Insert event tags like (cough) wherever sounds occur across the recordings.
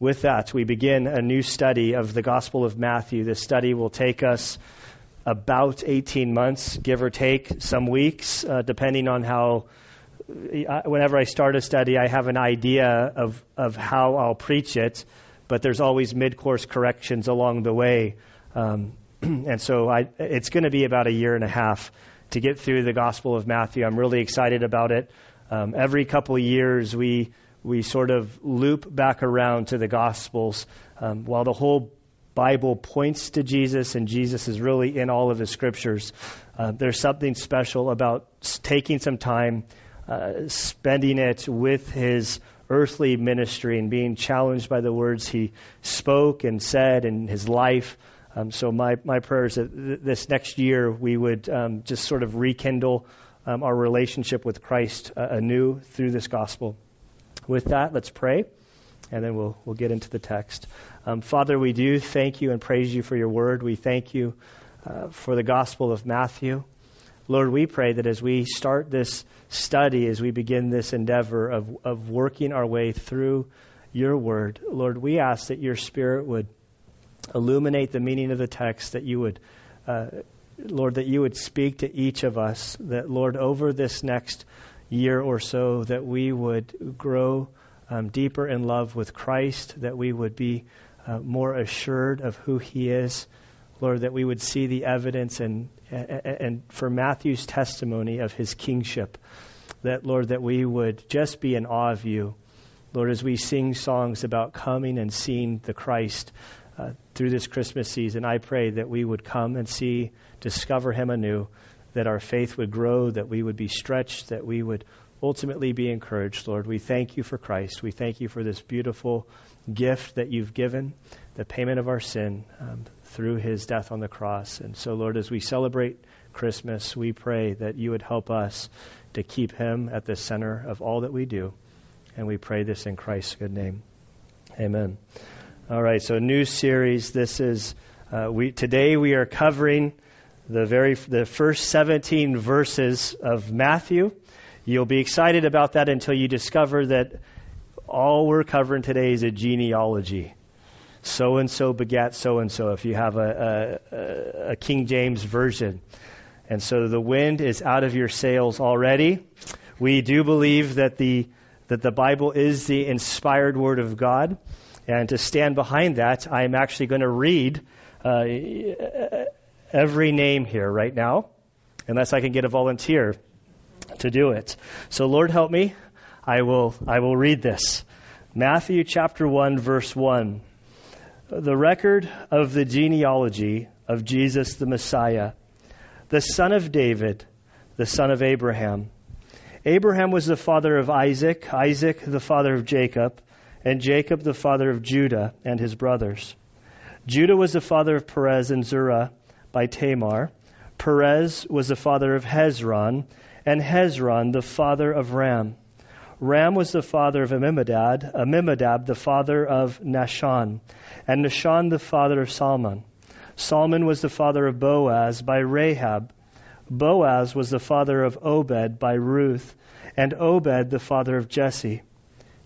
with that, we begin a new study of the Gospel of Matthew. This study will take us about 18 months, give or take some weeks, uh, depending on how. Whenever I start a study, I have an idea of, of how I'll preach it, but there's always mid course corrections along the way. Um, (clears throat) and so I, it's going to be about a year and a half to get through the Gospel of Matthew. I'm really excited about it. Um, every couple of years, we we sort of loop back around to the Gospels. Um, while the whole Bible points to Jesus and Jesus is really in all of the scriptures, uh, there's something special about taking some time, uh, spending it with his earthly ministry and being challenged by the words he spoke and said in his life. Um, so my, my prayer is that th- this next year we would um, just sort of rekindle um, our relationship with Christ uh, anew through this gospel. With that, let's pray, and then we'll, we'll get into the text. Um, Father, we do thank you and praise you for your word. We thank you uh, for the Gospel of Matthew. Lord, we pray that as we start this study, as we begin this endeavor of, of working our way through your word, Lord, we ask that your Spirit would illuminate the meaning of the text, that you would, uh, Lord, that you would speak to each of us, that, Lord, over this next year or so that we would grow um, deeper in love with Christ, that we would be uh, more assured of who He is. Lord, that we would see the evidence and, and for Matthew's testimony of his kingship, that, Lord, that we would just be in awe of you. Lord, as we sing songs about coming and seeing the Christ uh, through this Christmas season, I pray that we would come and see, discover him anew, that our faith would grow, that we would be stretched, that we would ultimately be encouraged, Lord. We thank you for Christ. We thank you for this beautiful gift that you've given, the payment of our sin um, through his death on the cross. And so, Lord, as we celebrate Christmas, we pray that you would help us to keep him at the center of all that we do. And we pray this in Christ's good name. Amen. All right, so new series. This is uh, we today we are covering the very the first 17 verses of Matthew. You'll be excited about that until you discover that all we're covering today is a genealogy. So and so begat so and so. If you have a, a, a King James version, and so the wind is out of your sails already. We do believe that the that the Bible is the inspired Word of God, and to stand behind that, I'm actually going to read. Uh, every name here right now, unless I can get a volunteer to do it. So, Lord, help me. I will, I will read this. Matthew chapter 1, verse 1. The record of the genealogy of Jesus the Messiah, the son of David, the son of Abraham. Abraham was the father of Isaac, Isaac the father of Jacob, and Jacob the father of Judah and his brothers. Judah was the father of Perez and Zerah by Tamar. Perez was the father of Hezron, and Hezron the father of Ram. Ram was the father of Amminadab, Amminadab the father of Nahshon, and Nahshon the father of Salmon. Salmon was the father of Boaz by Rahab. Boaz was the father of Obed by Ruth, and Obed the father of Jesse.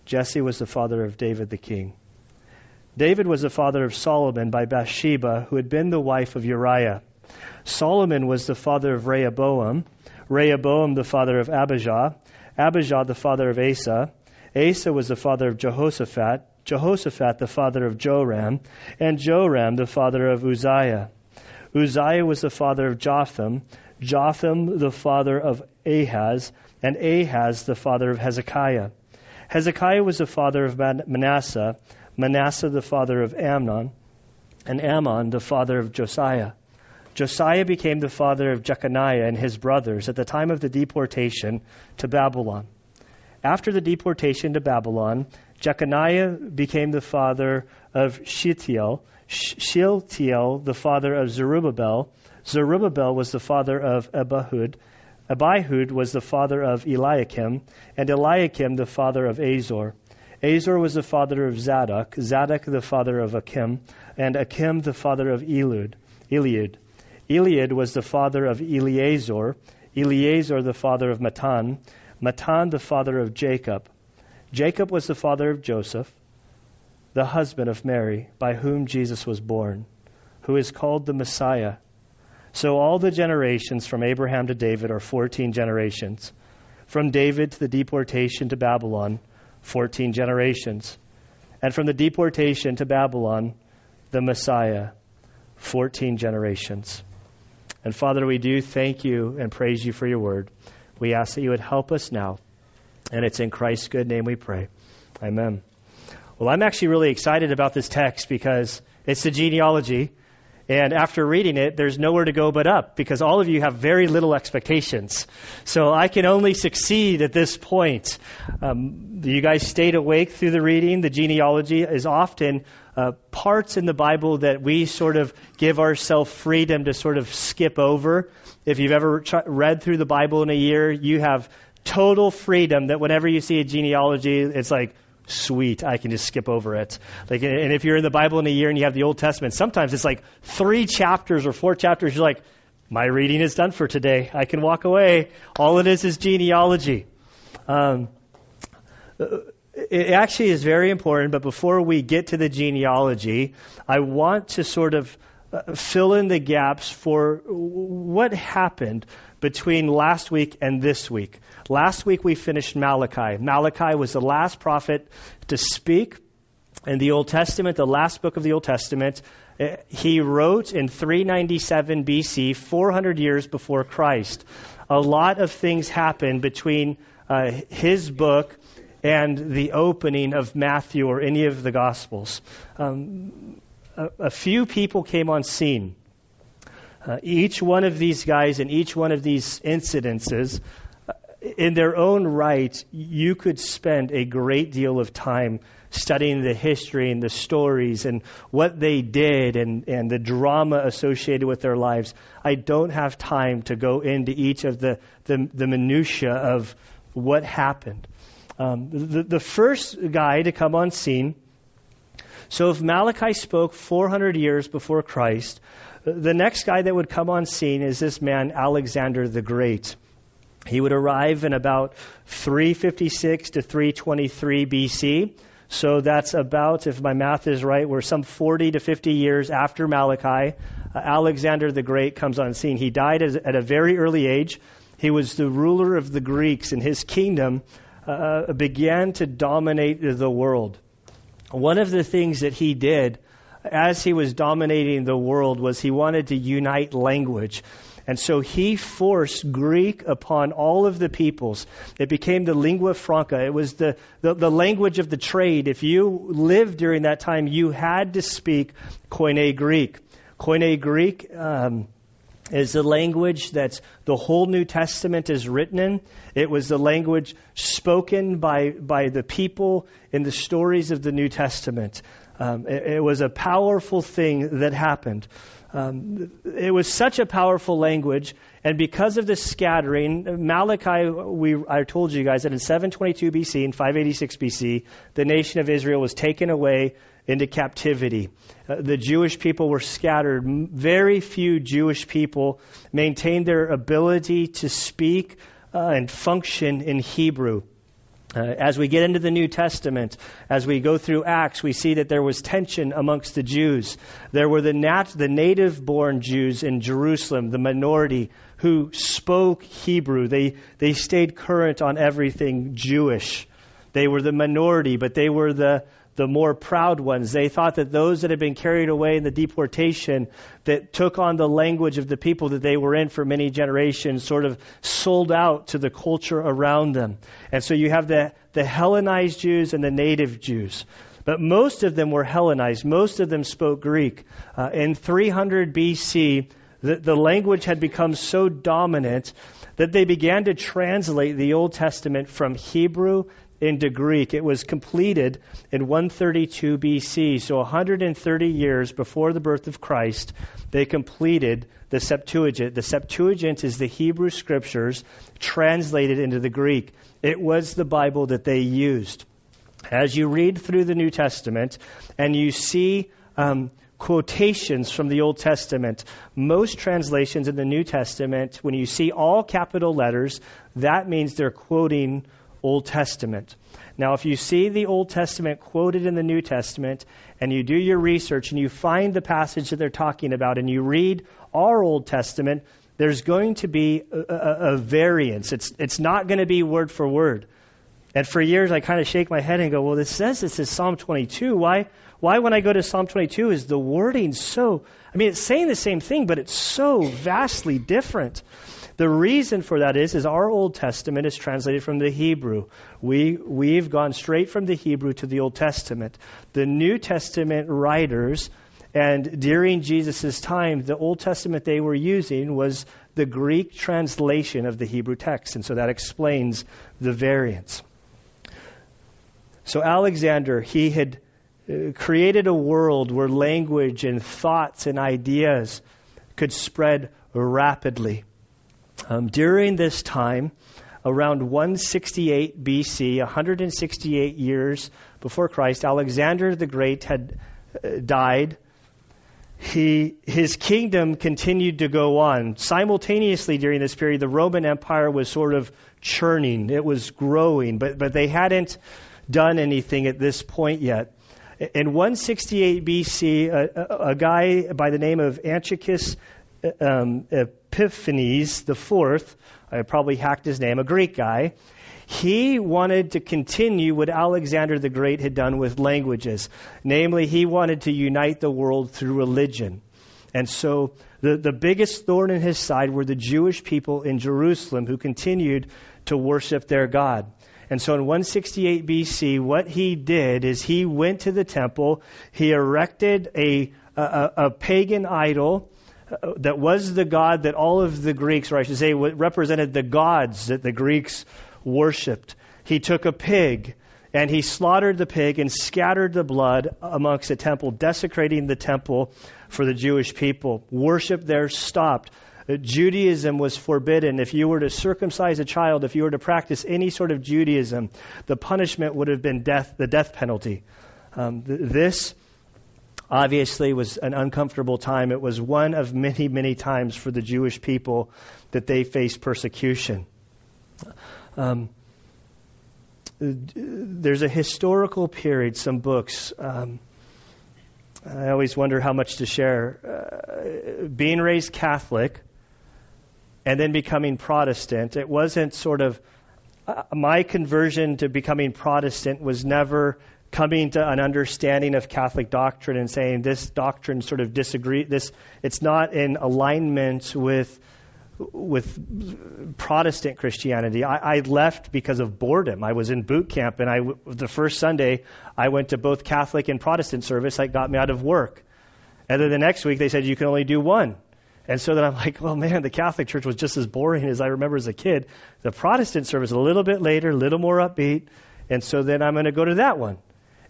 Jesse was the father of David the king. David was the father of Solomon by Bathsheba, who had been the wife of Uriah. Solomon was the father of Rehoboam, Rehoboam the father of Abijah, Abijah the father of Asa, Asa was the father of Jehoshaphat, Jehoshaphat the father of Joram, and Joram the father of Uzziah. Uzziah was the father of Jotham, Jotham the father of Ahaz, and Ahaz the father of Hezekiah. Hezekiah was the father of Manasseh, Manasseh the father of Amon, and Amon the father of Josiah. Josiah became the father of Jeconiah and his brothers at the time of the deportation to Babylon. After the deportation to Babylon, Jeconiah became the father of Shealtiel, Shealtiel the father of Zerubbabel, Zerubbabel was the father of Abihud, Abihud was the father of Eliakim, and Eliakim the father of Azor. Azor was the father of Zadok, Zadok the father of Achim, and Achim the father of Eliud. Eliud. Eliud was the father of Eleazar, Eleazar the father of Matthan, Matthan the father of Jacob. Jacob was the father of Joseph. the husband of Mary, by whom Jesus was born, who is called the Messiah. So all the generations from Abraham to David are 14 generations. From David to the deportation to Babylon, 14 generations. And from the deportation to Babylon, the Messiah, 14 generations. And Father, we do thank you and praise you for your word. We ask that you would help us now. And it's in Christ's good name we pray. Amen. Well, I'm actually really excited about this text because it's the genealogy. And after reading it, there's nowhere to go but up because all of you have very little expectations. So I can only succeed at this point. Um, you guys stayed awake through the reading. The genealogy is often uh, parts in the Bible that we sort of give ourselves freedom to sort of skip over. If you've ever read through the Bible in a year, you have total freedom that whenever you see a genealogy, it's like, sweet, I can just skip over it. Like, and if you're in the Bible in a year and you have the Old Testament, sometimes it's like three chapters or four chapters. You're like, my reading is done for today. I can walk away. All it is is genealogy. Um, it actually is very important, but before we get to the genealogy, I want to sort of uh, fill in the gaps for what happened between last week and this week. Last week we finished Malachi. Malachi was the last prophet to speak in the Old Testament, the last book of the Old Testament. Uh, he wrote in 397 BC, 400 years before Christ. A lot of things happened between uh, his book and the opening of Matthew or any of the Gospels. Um, a, a, few people came on scene. Uh, each one of these guys and each one of these incidences, uh, in their own right, you could spend a great deal of time studying the history and the stories and what they did and, and the drama associated with their lives. I don't have time to go into each of the, the, the minutiae of what happened. Um, the, the first guy to come on scene, so if Malachi spoke 400 years before Christ, the next guy that would come on scene is this man, Alexander the Great. He would arrive in about 356 to 323 BC. So that's about, if my math is right, we're some 40 to 50 years after Malachi. Uh, Alexander the Great comes on scene. He died at a very early age. He was the ruler of the Greeks, and his kingdom uh, began to dominate the world. One of the things that he did as he was dominating the world was he wanted to unite language. And so he forced Greek upon all of the peoples. It became the lingua franca. It was the, the, the, language of the trade. If you lived during that time, you had to speak Koine Greek. Koine Greek um, is the language that the whole New Testament is written in. It was the language spoken by, by the people in the stories of the New Testament. Um, it, it, was a powerful thing that happened. Um, it was such a powerful language, and because of the scattering, Malachi, we, I told you guys that in 722 BC and 586 BC, the nation of Israel was taken away into captivity. Uh, the Jewish people were scattered. Very few Jewish people maintained their ability to speak uh, and function in Hebrew. Uh, as we get into the New Testament, as we go through Acts, we see that there was tension amongst the Jews. There were the, nat- the native born Jews in Jerusalem, the minority, who spoke Hebrew. They, they stayed current on everything Jewish. They were the minority, but they were the, the more proud ones. They thought that those that had been carried away in the deportation, that took on the language of the people that they were in for many generations, sort of sold out to the culture around them. And so you have the, the Hellenized Jews and the native Jews. But most of them were Hellenized. Most of them spoke Greek. Uh, in 300 BC, the, the language had become so dominant that they began to translate the Old Testament from Hebrew into Greek. It was completed in 132 BC, so 130 years before the birth of Christ, they completed the Septuagint. The Septuagint is the Hebrew scriptures translated into the Greek. It was the Bible that they used. As you read through the New Testament and you see um, quotations from the Old Testament, most translations in the New Testament, when you see all capital letters, that means they're quoting Old Testament. Now, if you see the Old Testament quoted in the New Testament and you do your research and you find the passage that they're talking about and you read our Old Testament, there's going to be a, a, a variance. It's, it's not going to be word for word. And for years, I kind of shake my head and go, well, this says this is Psalm 22. Why, why when I go to Psalm 22 is the wording so, I mean, it's saying the same thing, but it's so vastly different. The reason for that is, is our Old Testament is translated from the Hebrew. We, we've gone straight from the Hebrew to the Old Testament. The New Testament writers, and during Jesus' time, the Old Testament they were using was the Greek translation of the Hebrew text. And so that explains the variance. So Alexander, he had uh, created a world where language and thoughts and ideas could spread rapidly. Um, during this time, around 168 BC, 168 years before Christ, Alexander the Great had uh, died. He, his kingdom continued to go on. Simultaneously, during this period, the Roman Empire was sort of churning. It was growing, but, but they hadn't done anything at this point yet. In 168 BC, a, a, a guy by the name of Antiochus um, Epiphanes the fourth, I probably hacked his name, a Greek guy. He wanted to continue what Alexander the Great had done with languages. Namely, he wanted to unite the world through religion. And so the, the biggest thorn in his side were the Jewish people in Jerusalem who continued to worship their God. And so in 168 BC, what he did is he went to the temple, he erected a, a, a pagan idol, that was the God that all of the Greeks, or I should say, represented the gods that the Greeks worshipped. He took a pig and he slaughtered the pig and scattered the blood amongst the temple, desecrating the temple for the Jewish people. Worship there stopped. Judaism was forbidden. If you were to circumcise a child, if you were to practice any sort of Judaism, the punishment would have been death, the death penalty. Um, th- this obviously was an uncomfortable time. It was one of many, many times for the Jewish people that they faced persecution. Um, there's a historical period, some books. Um, I always wonder how much to share. Uh, being raised Catholic and then becoming Protestant, it wasn't sort of uh, my conversion to becoming Protestant was never coming to an understanding of Catholic doctrine and saying this doctrine sort of disagree this it's not in alignment with with Protestant Christianity. I, I left because of boredom. I was in boot camp, and I the first Sunday I went to both Catholic and Protestant service. That got me out of work. And then the next week they said you can only do one. And so then I'm like, well, man, the Catholic church was just as boring as I remember as a kid. The Protestant service a little bit later, a little more upbeat. And so then I'm going to go to that one.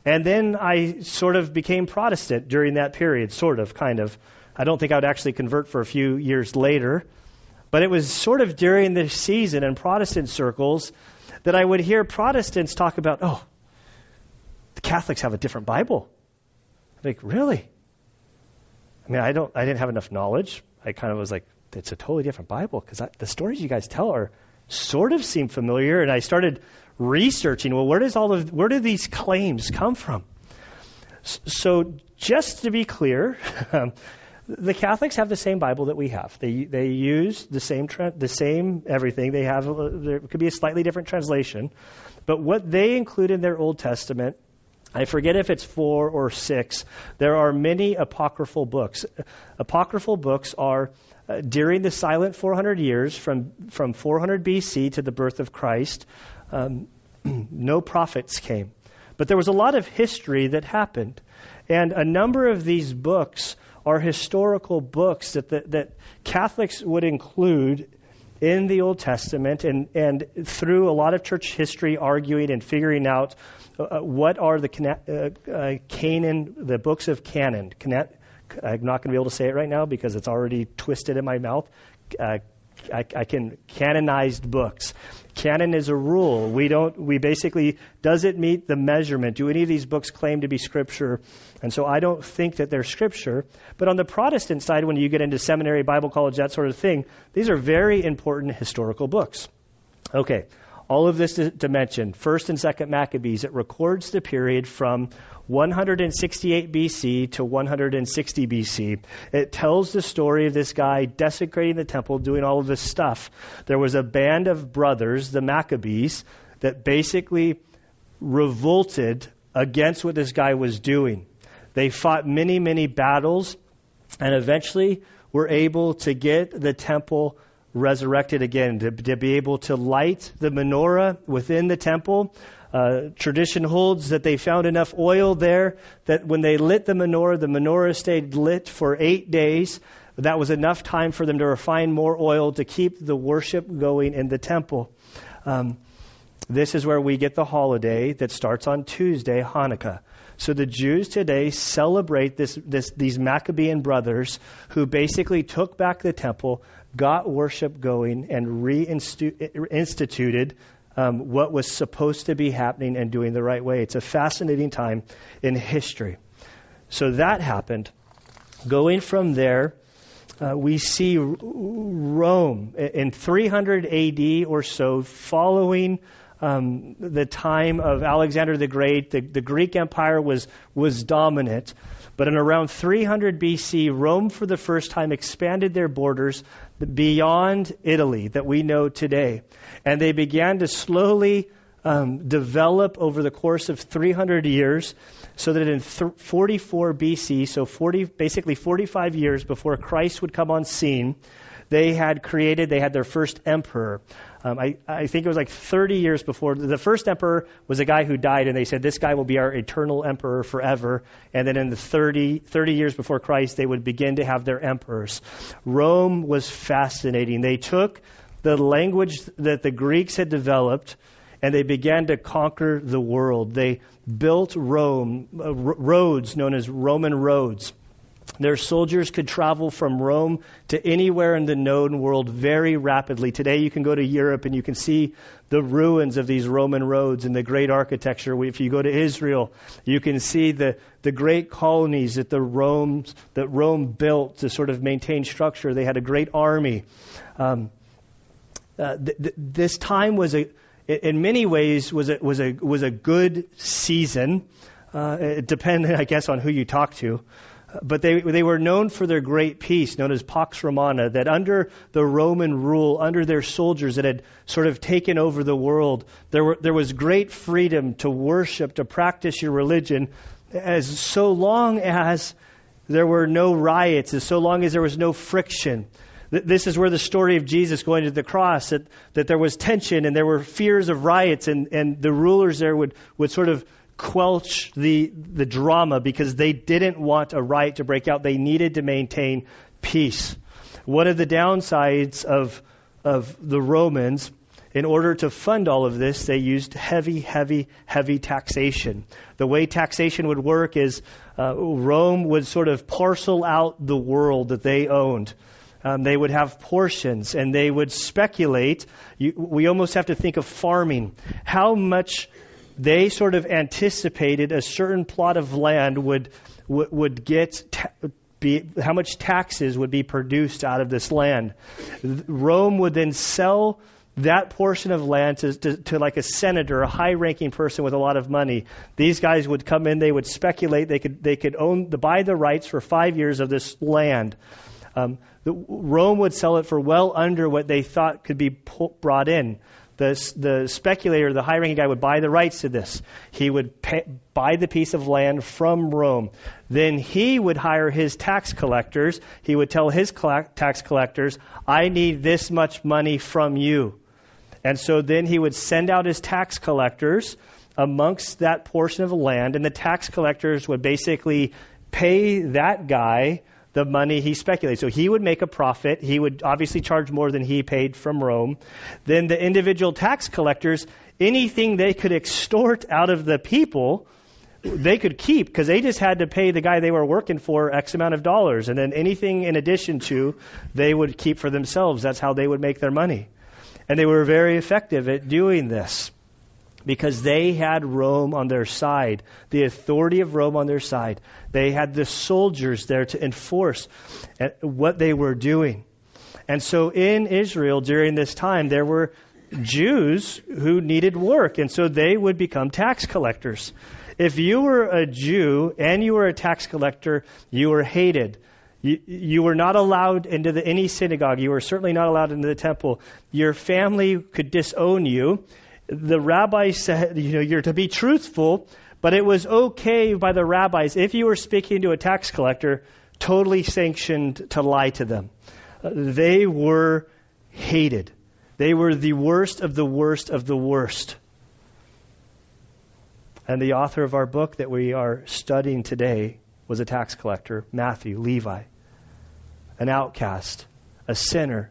And then I sort of became Protestant during that period, sort of, kind of. I don't think I would actually convert for a few years later. But it was sort of during this season in Protestant circles that I would hear Protestants talk about, oh, the Catholics have a different Bible. Like, really? I mean, I don't, I didn't have enough knowledge. I kind of was like, it's a totally different Bible because the stories you guys tell are sort of seem familiar. And I started researching, well, where does all of where do these claims come from? So, just to be clear, (laughs) the Catholics have the same Bible that we have. They they use the same the same everything. They have a, there could be a slightly different translation, but what they include in their Old Testament I forget if it's four or six. There are many apocryphal books. Apocryphal books are uh, during the silent 400 years from, from 400 BC to the birth of Christ um, (clears throat) no prophets came. But there was a lot of history that happened. And a number of these books are historical books that, that Catholics would include in the Old Testament and, and through a lot of church history arguing and figuring out uh, uh what are the uh, uh, Canon, the books of canon. I'm not going to be able to say it right now because it's already twisted in my mouth. I, I, can canonized books. Canon is a rule. We don't. We basically does it meet the measurement? Do any of these books claim to be scripture? And so I don't think that they're scripture. But on the Protestant side, when you get into seminary, Bible college, that sort of thing, these are very important historical books. Okay, All of this mention, 1st and 2nd Maccabees, it records the period from 168 BC to 160 BC. It tells the story of this guy desecrating the temple, doing all of this stuff. There was a band of brothers, the Maccabees, that basically revolted against what this guy was doing. They fought many, many battles and eventually were able to get the temple resurrected again, to, to be able to light the menorah within the temple uh, tradition holds that they found enough oil there that when they lit the menorah, the menorah stayed lit for eight days. That was enough time for them to refine more oil to keep the worship going in the temple. Um, this is where we get the holiday that starts on Tuesday, Hanukkah. So the Jews today celebrate this, this, these Maccabean brothers who basically took back the temple, got worship going, and reinstituted um, what was supposed to be happening and doing the right way. It's a fascinating time in history. So that happened. Going from there, uh, we see Rome in 300 AD or so, following um, the time of Alexander the Great. The, the Greek Empire was, was dominant. But in around 300 BC, Rome for the first time expanded their borders beyond Italy that we know today. And they began to slowly um, develop over the course of 300 years so that in th- 44 BC, so 40, basically 45 years before Christ would come on scene, they had created, they had their first emperor. Um, I, I think it was like 30 years before. The first emperor was a guy who died, and they said, This guy will be our eternal emperor forever. And then in the 30, 30 years before Christ, they would begin to have their emperors. Rome was fascinating. They took the language that the Greeks had developed and they began to conquer the world. They built Rome, uh, roads known as Roman roads. Their soldiers could travel from Rome to anywhere in the known world very rapidly. Today, you can go to Europe and you can see the ruins of these Roman roads and the great architecture. If you go to Israel, you can see the, the great colonies that the Rome, that Rome built to sort of maintain structure. They had a great army. Um, uh, th- th- this time was a, in many ways, was a, was a, was a good season. Uh, it depended, I guess, on who you talk to but they, they were known for their great peace, known as Pax Romana, that under the Roman rule, under their soldiers that had sort of taken over the world, there, were, there was great freedom to worship, to practice your religion, as so long as there were no riots, as so long as there was no friction. This is where the story of Jesus going to the cross, that, that there was tension and there were fears of riots, and, and the rulers there would, would sort of quelch the, the drama because they didn't want a riot to break out. They needed to maintain peace. One of the downsides of, of the Romans, in order to fund all of this, they used heavy, heavy, heavy taxation. The way taxation would work is uh, Rome would sort of parcel out the world that they owned. Um, they would have portions and they would speculate. You, we almost have to think of farming. How much they sort of anticipated a certain plot of land would would, would get ta- be, how much taxes would be produced out of this land. Rome would then sell that portion of land to, to, to, like a senator, a high-ranking person with a lot of money. These guys would come in, they would speculate, they could they could own the, buy the rights for five years of this land. Um, the, Rome would sell it for well under what they thought could be brought in the, the speculator, the high ranking guy, would buy the rights to this. He would pay, buy the piece of land from Rome. Then he would hire his tax collectors. He would tell his tax collectors, I need this much money from you. And so then he would send out his tax collectors amongst that portion of land, and the tax collectors would basically pay that guy the money he speculated. So he would make a profit. He would obviously charge more than he paid from Rome. Then the individual tax collectors, anything they could extort out of the people, they could keep because they just had to pay the guy they were working for X amount of dollars. And then anything in addition to, they would keep for themselves. That's how they would make their money. And they were very effective at doing this because they had Rome on their side, the authority of Rome on their side. They had the soldiers there to enforce eh, what they were doing. And so in Israel during this time, there were Jews who needed work, and so they would become tax collectors. If you were a Jew and you were a tax collector, you were hated. You, you were not allowed into the, any synagogue. You were certainly not allowed into the temple. Your family could disown you. The rabbi said, you know, you're to be truthful, but it was okay by the rabbis if you were speaking to a tax collector, totally sanctioned to lie to them. Uh, they were hated. They were the worst of the worst of the worst. And the author of our book that we are studying today was a tax collector, Matthew, Levi, an outcast, a sinner.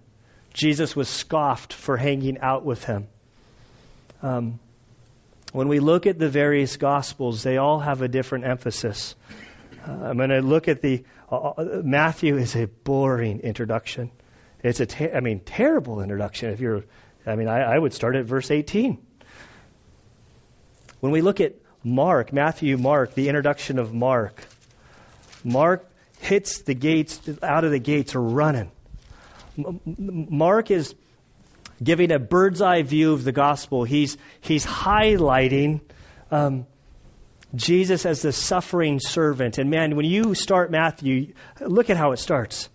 Jesus was scoffed for hanging out with him. Um, when we look at the various gospels, they all have a different emphasis. Uh, I'm going to look at the uh, uh, Matthew is a boring introduction. It's a, ter- I mean, terrible introduction. If you're, I mean, I, I would start at verse 18. When we look at Mark, Matthew, Mark, the introduction of Mark, Mark hits the gates, out of the gates, running. Mark is giving a bird's eye view of the gospel. He's, he's highlighting um, Jesus as the suffering servant. And man, when you start Matthew, look at how it starts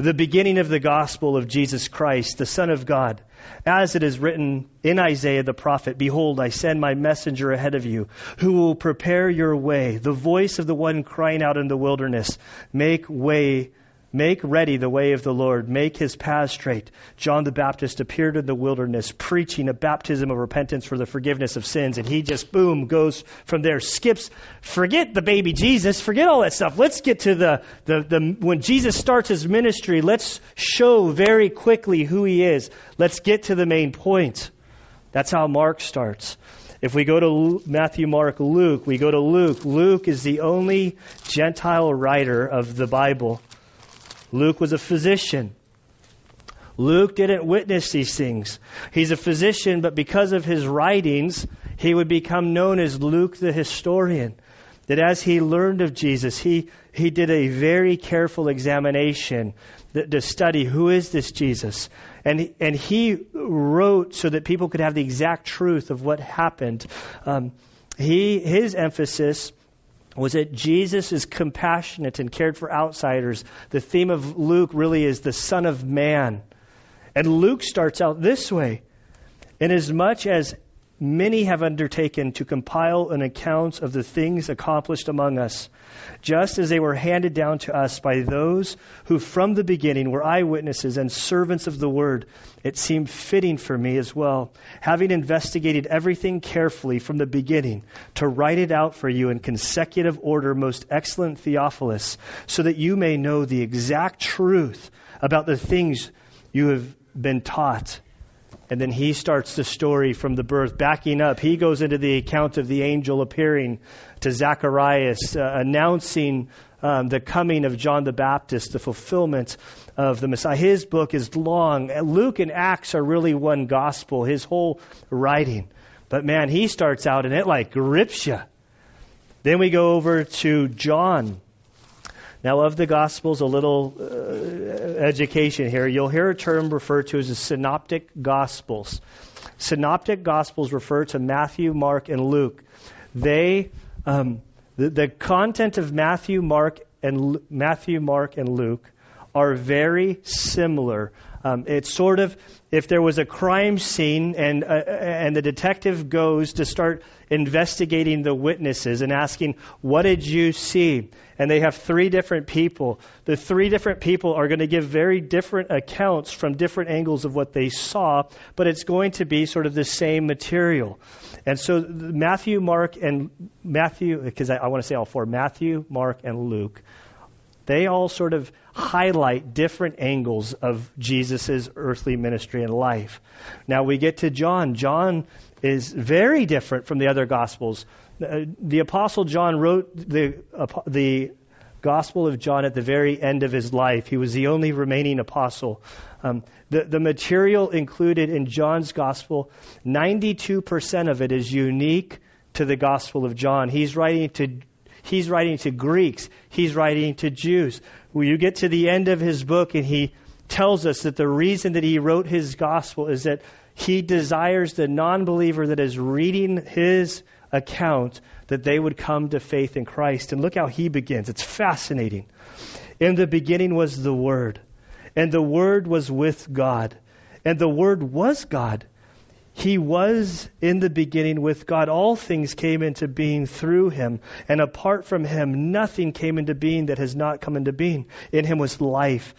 the beginning of the gospel of Jesus Christ, the Son of God. As it is written in Isaiah the prophet, Behold, I send my messenger ahead of you, who will prepare your way, the voice of the one crying out in the wilderness, Make way Make ready the way of the Lord. Make his path straight. John the Baptist appeared in the wilderness preaching a baptism of repentance for the forgiveness of sins. And he just, boom, goes from there, skips, forget the baby Jesus, forget all that stuff. Let's get to the, the, the, when Jesus starts his ministry, let's show very quickly who he is. Let's get to the main point. That's how Mark starts. If we go to Matthew, Mark, Luke, we go to Luke. Luke is the only Gentile writer of the Bible. Luke was a physician. Luke didn't witness these things. He's a physician, but because of his writings, he would become known as Luke the historian. That as he learned of Jesus, he, he did a very careful examination that, to study who is this Jesus. And, and he wrote so that people could have the exact truth of what happened. Um, he, his emphasis was that Jesus is compassionate and cared for outsiders. The theme of Luke really is the Son of Man. And Luke starts out this way Inasmuch as many have undertaken to compile an account of the things accomplished among us, just as they were handed down to us by those who from the beginning were eyewitnesses and servants of the word, it seemed fitting for me as well, having investigated everything carefully from the beginning, to write it out for you in consecutive order, most excellent Theophilus, so that you may know the exact truth about the things you have been taught and then he starts the story from the birth, backing up. He goes into the account of the angel appearing to Zacharias, uh, announcing um, the coming of John the Baptist, the fulfillment of the Messiah. His book is long. Luke and Acts are really one gospel, his whole writing. But man, he starts out and it like grips you. Then we go over to John. Now, of the Gospels, a little uh, education here. You'll hear a term referred to as the Synoptic Gospels. Synoptic Gospels refer to Matthew, Mark, and Luke. They, um, the, the content of Matthew, Mark, and Matthew, Mark, and Luke are very similar. Um, it's sort of if there was a crime scene and uh, and the detective goes to start investigating the witnesses and asking, "What did you see?" and they have three different people. The three different people are going to give very different accounts from different angles of what they saw, but it's going to be sort of the same material. And so Matthew, Mark, and Matthew, because I, I want to say all four Matthew, Mark, and Luke they all sort of highlight different angles of Jesus' earthly ministry and life. Now we get to John. John is very different from the other Gospels. Uh, the Apostle John wrote the, the Gospel of John at the very end of his life. He was the only remaining apostle. Um, the, the material included in John's Gospel, 92% of it is unique to the Gospel of John. He's writing to He's writing to Greeks. He's writing to Jews. When you get to the end of his book and he tells us that the reason that he wrote his gospel is that He desires the non believer that is reading his account that they would come to faith in Christ. And look how he begins. It's fascinating. In the beginning was the Word, and the Word was with God, and the Word was God. He was in the beginning with God. All things came into being through him, and apart from him, nothing came into being that has not come into being. In him was life,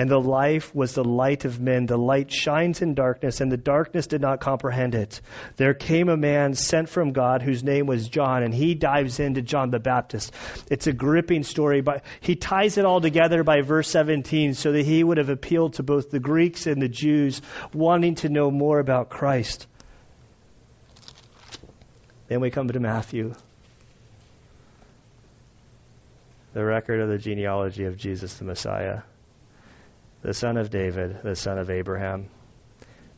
and the life was the light of men. The light shines in darkness, and the darkness did not comprehend it. There came a man sent from God whose name was John, and he dives into John the Baptist. It's a gripping story, but he ties it all together by verse 17 so that he would have appealed to both the Greeks and the Jews wanting to know more about Christ. Then we come to Matthew. The record of the genealogy of Jesus the Messiah the son of David, the son of Abraham.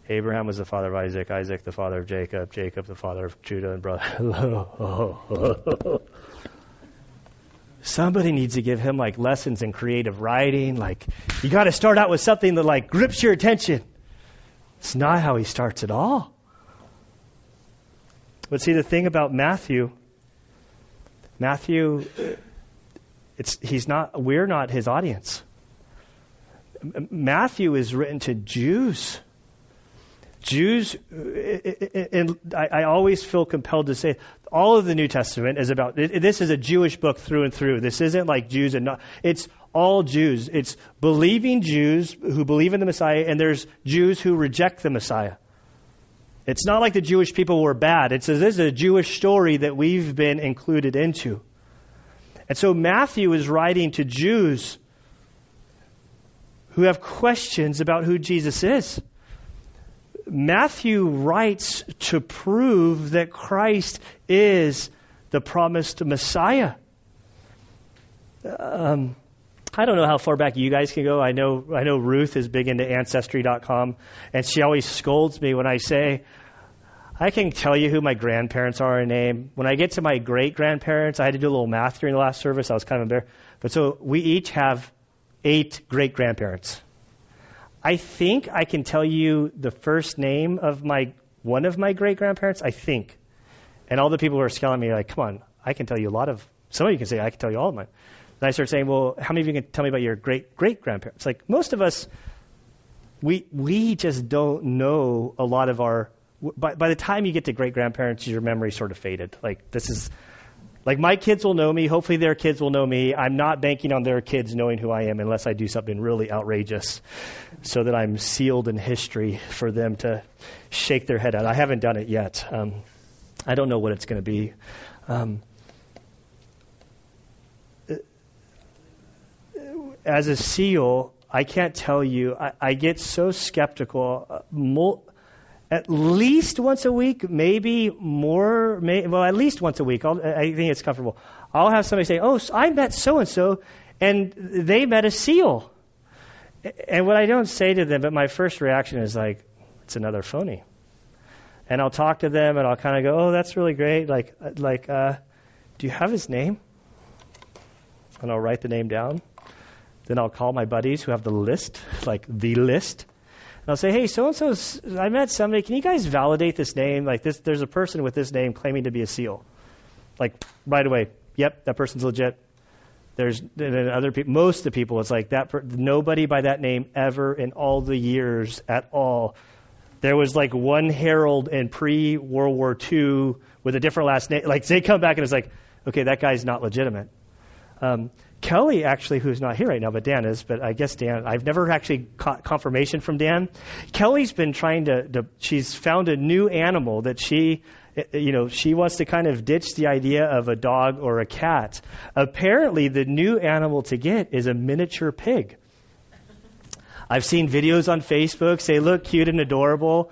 Abraham was the father of Isaac, Isaac the father of Jacob, Jacob the father of Judah and brother. (laughs) Somebody needs to give him like lessons in creative writing. Like you got to start out with something that like grips your attention. It's not how he starts at all. But see the thing about Matthew, Matthew, it's he's not. We're not his audience. Matthew is written to Jews. Jews, and I always feel compelled to say, all of the New Testament is about, this is a Jewish book through and through. This isn't like Jews and not, it's all Jews. It's believing Jews who believe in the Messiah, and there's Jews who reject the Messiah. It's not like the Jewish people were bad. It's this is a Jewish story that we've been included into. And so Matthew is writing to Jews who have questions about who Jesus is. Matthew writes to prove that Christ is the promised Messiah. Um, I don't know how far back you guys can go. I know I know Ruth is big into ancestry.com, and she always scolds me when I say I can tell you who my grandparents are in name. When I get to my great grandparents, I had to do a little math during the last service. I was kind of embarrassed. But so we each have eight great grandparents. I think I can tell you the first name of my one of my great grandparents. I think, and all the people who are scaling me are like, "Come on, I can tell you a lot of." Some of you can say, "I can tell you all of mine." And I start saying, "Well, how many of you can tell me about your great great grandparents?" Like most of us, we we just don't know a lot of our. By, by the time you get to great grandparents, your memory sort of faded. Like this is like my kids will know me. Hopefully their kids will know me. I'm not banking on their kids knowing who I am unless I do something really outrageous so that I'm sealed in history for them to shake their head at. I haven't done it yet. Um, I don't know what it's going to be. Um, as a SEAL, I can't tell you, I, I get so skeptical. Uh, mul- at least once a week, maybe more, may, well, at least once a week. I'll, I think it's comfortable. I'll have somebody say, Oh, I met so and so, and they met a SEAL. And what I don't say to them, but my first reaction is like, It's another phony. And I'll talk to them and I'll kind of go, Oh, that's really great. Like, like, uh, do you have his name? And I'll write the name down. Then I'll call my buddies who have the list, like the list. And I'll say, hey, so and so, I met somebody. Can you guys validate this name? Like this, there's a person with this name claiming to be a SEAL. Like right away, yep, that person's legit. There's and other people. Most of the people, it's like that. Per, nobody by that name ever in all the years at all. There was like one herald in pre World War II with a different last name. Like they come back and it's like, okay, that guy's not legitimate. Um, Kelly, actually, who's not here right now, but Dan is, but I guess Dan, I've never actually caught confirmation from Dan. Kelly's been trying to, to she's found a new animal that she, you know, she wants to kind of ditch the idea of a dog or a cat. Apparently, the new animal to get is a miniature pig. I've seen videos on Facebook say, look cute and adorable.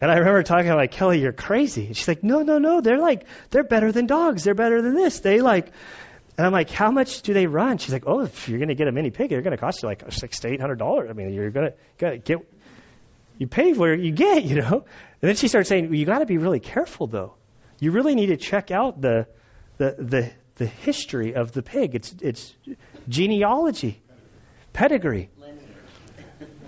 And I remember talking I'm like, Kelly, you're crazy. And she's like, no, no, no. They're like, they're better than dogs. They're better than this. They like, and I'm like, how much do they run? She's like, oh, if you're going to get a mini pig, they're going to cost you like six to eight hundred dollars. I mean, you're going to get, you pay for you get, you know. And then she starts saying, well, you got to be really careful though. You really need to check out the, the, the, the history of the pig. It's, it's genealogy, pedigree.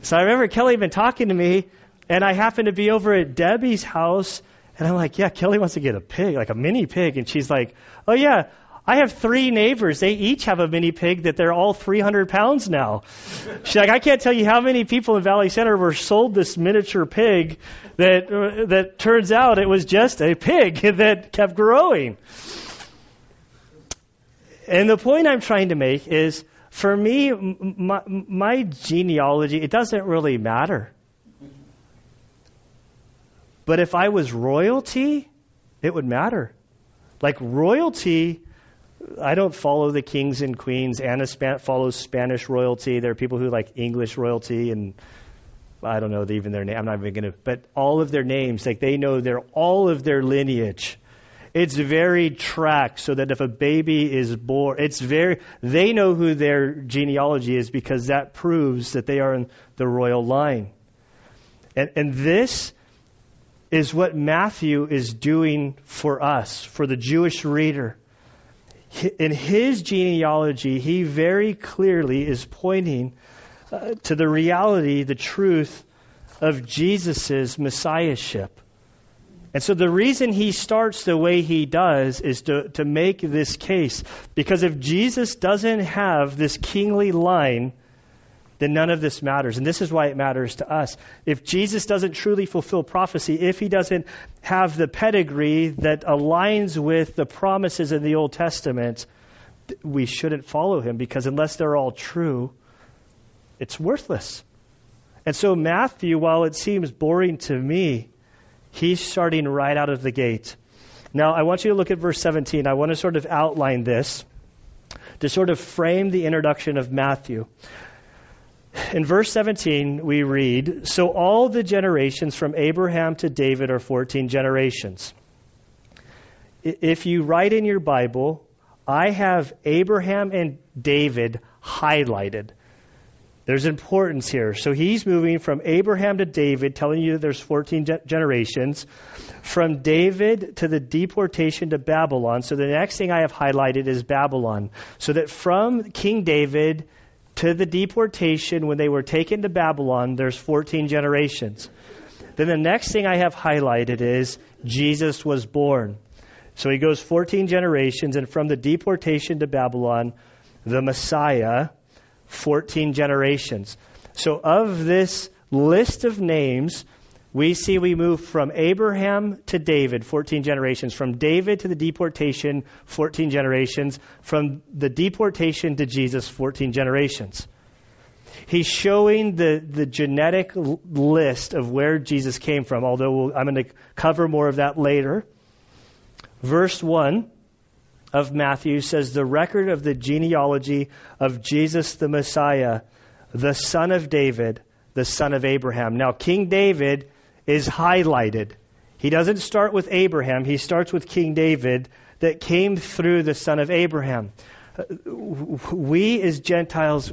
So I remember Kelly had been talking to me and I happened to be over at Debbie's house, and I'm like, yeah, Kelly wants to get a pig, like a mini pig. And she's like, oh, yeah, I have three neighbors. They each have a mini pig that they're all 300 pounds now. She's like, I can't tell you how many people in Valley Center were sold this miniature pig that, uh, that turns out it was just a pig (laughs) that kept growing. And the point I'm trying to make is for me, my, my genealogy, it doesn't really matter. But if I was royalty, it would matter. Like royalty, I don't follow the kings and queens. Anna Span- follows Spanish royalty. There are people who like English royalty, and I don't know even their name. I'm not even to. But all of their names, like they know their all of their lineage. It's very tracked so that if a baby is born, it's very, they know who their genealogy is because that proves that they are in the royal line. And, and this is what Matthew is doing for us, for the Jewish reader. In his genealogy, he very clearly is pointing uh, to the reality, the truth of Jesus' messiahship. And so the reason he starts the way he does is to, to make this case. Because if Jesus doesn't have this kingly line, then none of this matters. And this is why it matters to us. If Jesus doesn't truly fulfill prophecy, if he doesn't have the pedigree that aligns with the promises in the Old Testament, we shouldn't follow him because unless they're all true, it's worthless. And so, Matthew, while it seems boring to me, He's starting right out of the gate. Now, I want you to look at verse 17. I want to sort of outline this to sort of frame the introduction of Matthew. In verse 17, we read So all the generations from Abraham to David are 14 generations. If you write in your Bible, I have Abraham and David highlighted. There's importance here. So he's moving from Abraham to David, telling you that there's 14 ge- generations. From David to the deportation to Babylon. So the next thing I have highlighted is Babylon. So that from King David to the deportation when they were taken to Babylon, there's 14 generations. Then the next thing I have highlighted is Jesus was born. So he goes 14 generations, and from the deportation to Babylon, the Messiah 14 generations. So, of this list of names, we see we move from Abraham to David, 14 generations. From David to the deportation, 14 generations. From the deportation to Jesus, 14 generations. He's showing the, the genetic list of where Jesus came from, although we'll, I'm going to cover more of that later. Verse 1 of Matthew says the record of the genealogy of Jesus the Messiah, the son of David, the son of Abraham. Now, King David is highlighted. He doesn't start with Abraham, he starts with King David that came through the son of Abraham. We as Gentiles,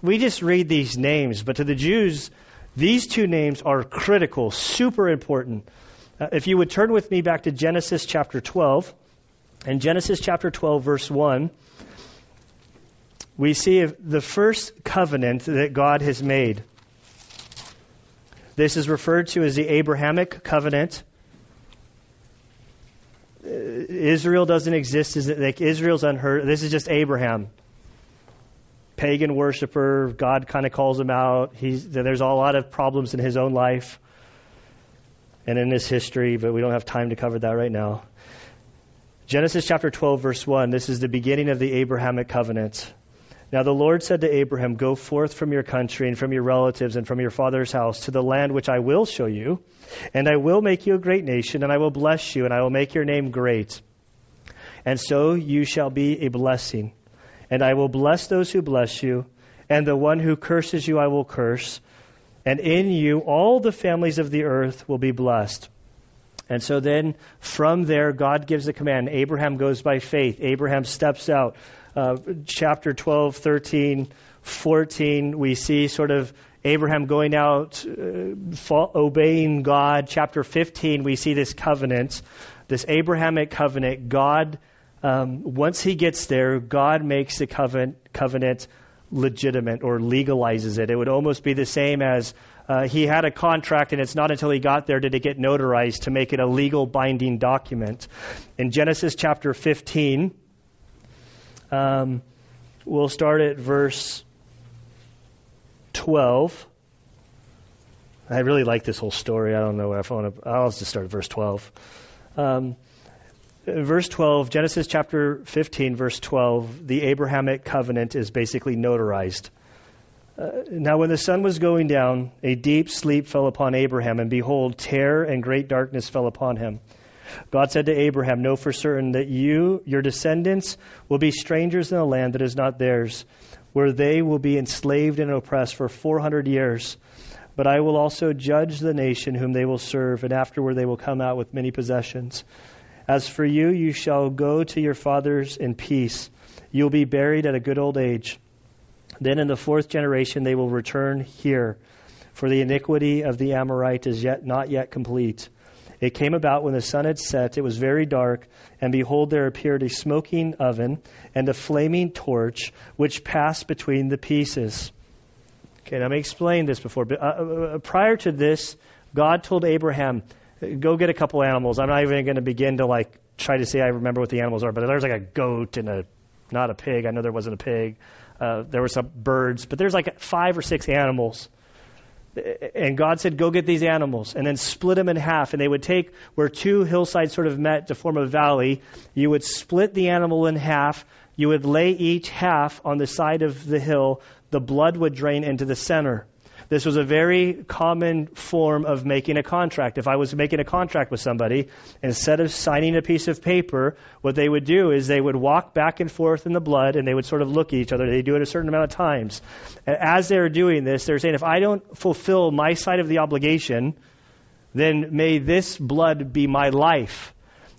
we just read these names, but to the Jews, these two names are critical, super important. Uh, if you would turn with me back to Genesis chapter 12. In Genesis chapter 12, verse 1, we see the first covenant that God has made. This is referred to as the Abrahamic covenant. Uh, Israel doesn't exist. Like Israel's unheard? This is just Abraham, pagan worshiper. God kind of calls him out. He's, there's a lot of problems in his own life and in his history, but we don't have time to cover that right now. Genesis chapter 12, verse 1, this is the beginning of the Abrahamic covenant. Now the Lord said to Abraham, Go forth from your country and from your relatives and from your father's house to the land which I will show you, and I will make you a great nation, and I will bless you, and I will make your name great. And so you shall be a blessing. And I will bless those who bless you, and the one who curses you I will curse. And in you all the families of the earth will be blessed. And so then from there, God gives the command. Abraham goes by faith. Abraham steps out. Uh, chapter 12, 13, 14, we see sort of Abraham going out, uh, obeying God. Chapter 15, we see this covenant, this Abrahamic covenant. God, um, once he gets there, God makes the covenant, covenant legitimate or legalizes it. It would almost be the same as uh, he had a contract, and it's not until he got there did it get notarized to make it a legal binding document. In Genesis chapter 15, um, we'll start at verse 12. I really like this whole story. I don't know if I want to. I'll just start at verse 12. Um, verse 12, Genesis chapter 15, verse 12, the Abrahamic covenant is basically notarized. Uh, now, when the sun was going down, a deep sleep fell upon Abraham, and behold, terror and great darkness fell upon him. God said to Abraham, Know for certain that you, your descendants, will be strangers in a land that is not theirs, where they will be enslaved and oppressed for 400 years. But I will also judge the nation whom they will serve, and afterward they will come out with many possessions. As for you, you shall go to your fathers in peace. You will be buried at a good old age. Then in the fourth generation they will return here, for the iniquity of the Amorite is yet not yet complete. It came about when the sun had set, it was very dark, and behold, there appeared a smoking oven and a flaming torch, which passed between the pieces. Okay, now let me explain this before. Uh, uh, uh, prior to this, God told Abraham, "Go get a couple animals." I'm not even going to begin to like try to say I remember what the animals are, but there's like a goat and a not a pig. I know there wasn't a pig. Uh, there were some birds, but there's like five or six animals. And God said, Go get these animals, and then split them in half. And they would take where two hillsides sort of met to form a valley. You would split the animal in half. You would lay each half on the side of the hill. The blood would drain into the center. This was a very common form of making a contract. If I was making a contract with somebody, instead of signing a piece of paper, what they would do is they would walk back and forth in the blood and they would sort of look at each other. They do it a certain amount of times. And as they're doing this, they're saying, if I don't fulfill my side of the obligation, then may this blood be my life.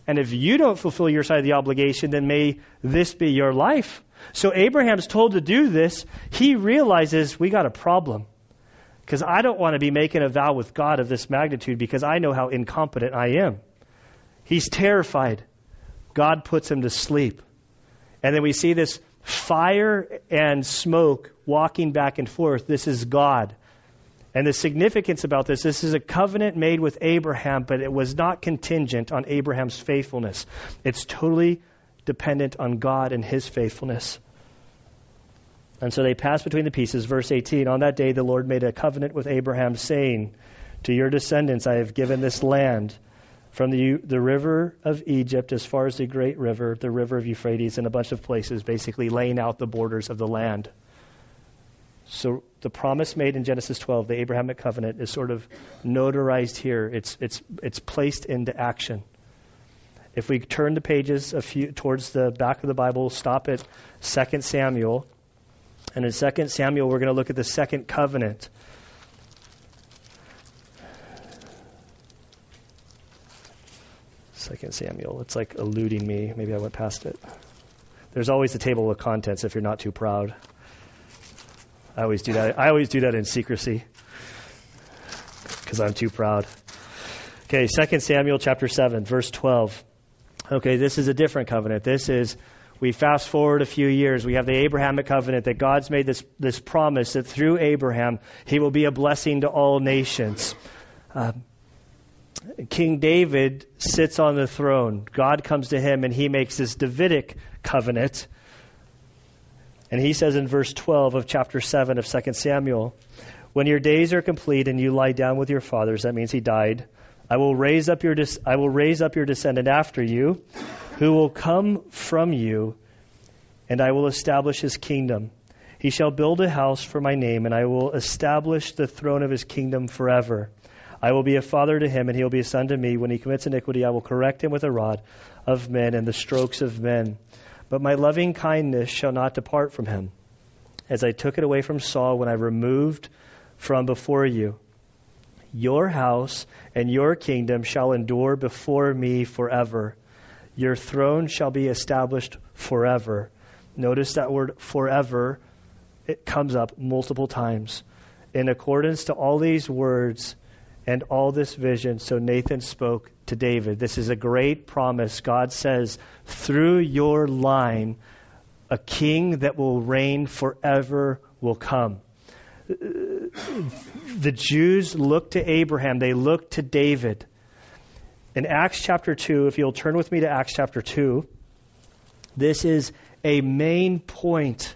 And if you don't fulfill your side of the obligation, then may this be your life. So Abraham's told to do this. He realizes we got a problem. Because I don't want to be making a vow with God of this magnitude because I know how incompetent I am. He's terrified. God puts him to sleep. And then we see this fire and smoke walking back and forth. This is God. And the significance about this this is a covenant made with Abraham, but it was not contingent on Abraham's faithfulness. It's totally dependent on God and his faithfulness. And so they passed between the pieces. Verse 18 On that day, the Lord made a covenant with Abraham, saying, To your descendants I have given this land, from the, the river of Egypt as far as the great river, the river of Euphrates, and a bunch of places, basically laying out the borders of the land. So the promise made in Genesis 12, the Abrahamic covenant, is sort of notarized here. It's, it's, it's placed into action. If we turn the pages a few towards the back of the Bible, stop at 2 Samuel and in 2 Samuel, we're going to look at the second covenant. Second Samuel. It's like eluding me. Maybe I went past it. There's always the table of contents if you're not too proud. I always do that. I always do that in secrecy because I'm too proud. Okay, 2 Samuel chapter 7, verse 12. Okay, this is a different covenant. This is we fast forward a few years. We have the Abrahamic covenant that God's made this, this promise that through Abraham, he will be a blessing to all nations. Uh, King David sits on the throne. God comes to him and he makes this Davidic covenant. And he says in verse 12 of chapter 7 of 2 Samuel, When your days are complete and you lie down with your fathers, that means he died, I will raise up your, I will raise up your descendant after you who will come from you, and I will establish his kingdom. He shall build a house for my name, and I will establish the throne of his kingdom forever. I will be a father to him, and he will be a son to me. When he commits iniquity, I will correct him with a rod of men and the strokes of men. But my loving kindness shall not depart from him, as I took it away from Saul when I removed from before you. Your house and your kingdom shall endure before me forever. Your throne shall be established forever. Notice that word forever, it comes up multiple times. In accordance to all these words and all this vision, so Nathan spoke to David. This is a great promise. God says, through your line, a king that will reign forever will come. The Jews looked to Abraham, they looked to David. In Acts chapter 2, if you'll turn with me to Acts chapter 2, this is a main point.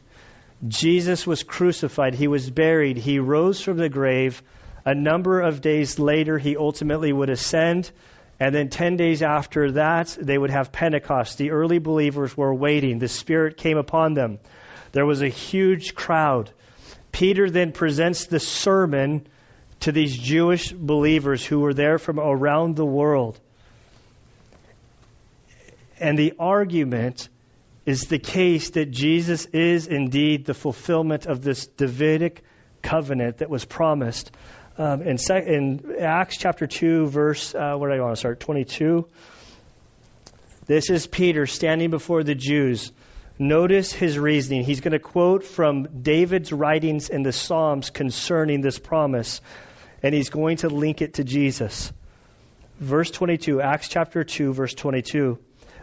Jesus was crucified, he was buried, he rose from the grave. A number of days later, he ultimately would ascend. And then 10 days after that, they would have Pentecost. The early believers were waiting. The Spirit came upon them. There was a huge crowd. Peter then presents the sermon to these Jewish believers who were there from around the world. And the argument is the case that Jesus is indeed the fulfillment of this Davidic covenant that was promised. Um, in, sec- in, Acts chapter 2, verse, uh, where do I want to start? 22. This is Peter standing before the Jews. Notice his reasoning. He's going to quote from David's writings in the Psalms concerning this promise, and he's going to link it to Jesus. Verse 22, Acts chapter 2, verse 22.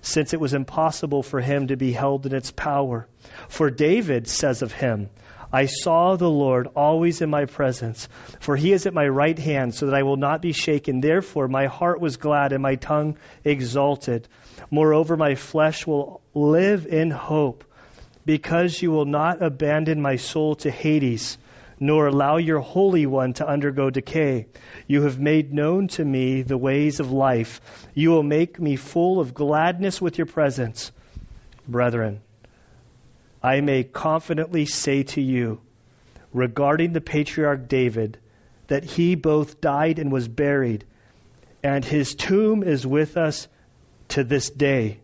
since it was impossible for him to be held in its power. For David says of him, I saw the Lord always in my presence, for he is at my right hand, so that I will not be shaken. Therefore, my heart was glad and my tongue exalted. Moreover, my flesh will live in hope, because you will not abandon my soul to Hades nor allow your Holy One to undergo decay. You have made known to me the ways of life. You will make me full of gladness with your presence. Brethren, I may confidently say to you, regarding the patriarch David, that he both died and was buried, and his tomb is with us to this day.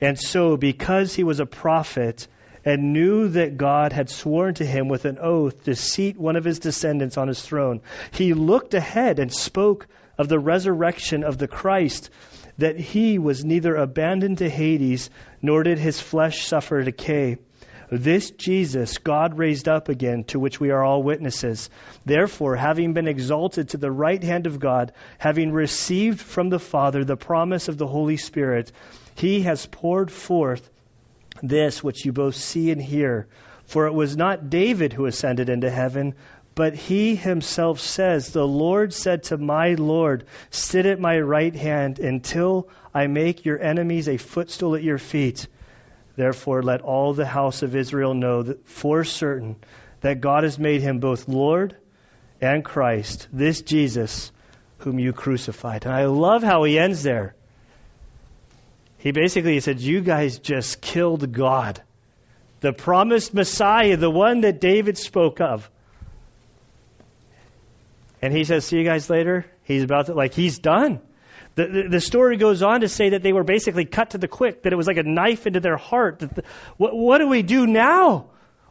And so, because he was a prophet, and knew that God had sworn to him with an oath to seat one of his descendants on his throne. He looked ahead and spoke of the resurrection of the Christ, that he was neither abandoned to Hades, nor did his flesh suffer decay. This Jesus God raised up again, to which we are all witnesses. Therefore, having been exalted to the right hand of God, having received from the Father the promise of the Holy Spirit, he has poured forth this which you both see and hear. For it was not David who ascended into heaven, but he himself says, The Lord said to my Lord, Sit at my right hand until I make your enemies a footstool at your feet. Therefore, let all the house of Israel know that for certain that God has made him both Lord and Christ, this Jesus whom you crucified. And I love how he ends there. He basically said, You guys just killed God. The promised Messiah, the one that David spoke of. And he says, See you guys later. He's about to, like, he's done. The, the, the, story goes on to say that they were basically cut to the quick, that it was like a knife into their heart. What, what do we do now?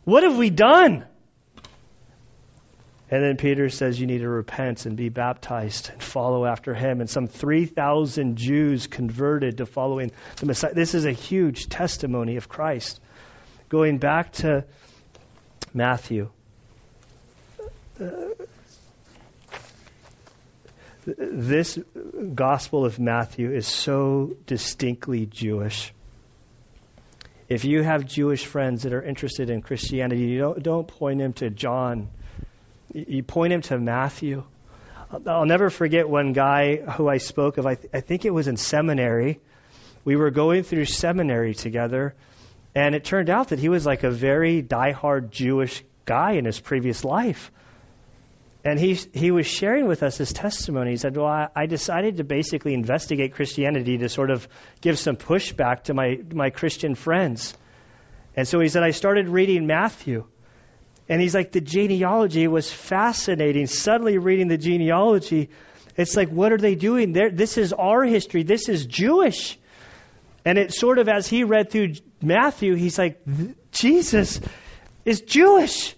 What have we done? And then Peter says you need to repent and be baptized and follow after him. And some 3,000 Jews converted to following the Messiah. This is a huge testimony of Christ. Going back to Matthew. Uh, this Gospel of Matthew is so distinctly Jewish. If you have Jewish friends that are interested in Christianity, you don't, don't point them to John you point him to Matthew. I'll never forget one guy who I spoke of. I, th- I think it was in seminary. We were going through seminary together, and it turned out that he was like a very diehard Jewish guy in his previous life. And he he was sharing with us his testimony. He said, "Well, I, I decided to basically investigate Christianity to sort of give some pushback to my my Christian friends." And so he said, "I started reading Matthew." And he's like, the genealogy was fascinating. Suddenly reading the genealogy, it's like, what are they doing? They're, this is our history. This is Jewish. And it sort of, as he read through Matthew, he's like, Jesus is Jewish.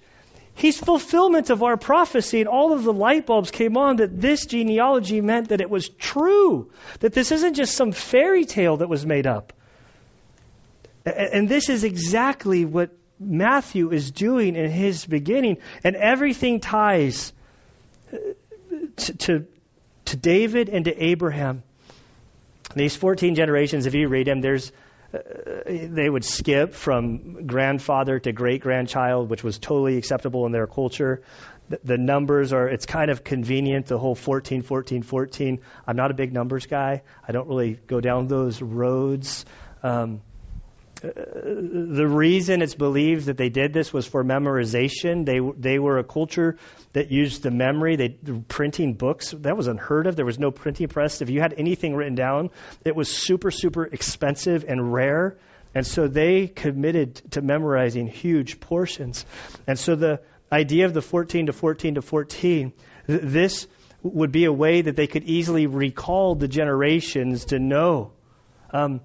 He's fulfillment of our prophecy, and all of the light bulbs came on that this genealogy meant that it was true, that this isn't just some fairy tale that was made up. And this is exactly what Matthew is doing in his beginning, and everything ties to, to, to David and to Abraham. These 14 generations, if you read them, there's uh, they would skip from grandfather to great grandchild, which was totally acceptable in their culture. The, the, numbers are, it's kind of convenient, the whole 14, 14, 14. I'm not a big numbers guy. I don't really go down those roads. Um, the reason it's believed that they did this was for memorization. They they were a culture that used the memory. They printing books that was unheard of. There was no printing press. If you had anything written down, it was super super expensive and rare. And so they committed to memorizing huge portions. And so the idea of the 14 to 14 to 14, this would be a way that they could easily recall the generations to know. Um,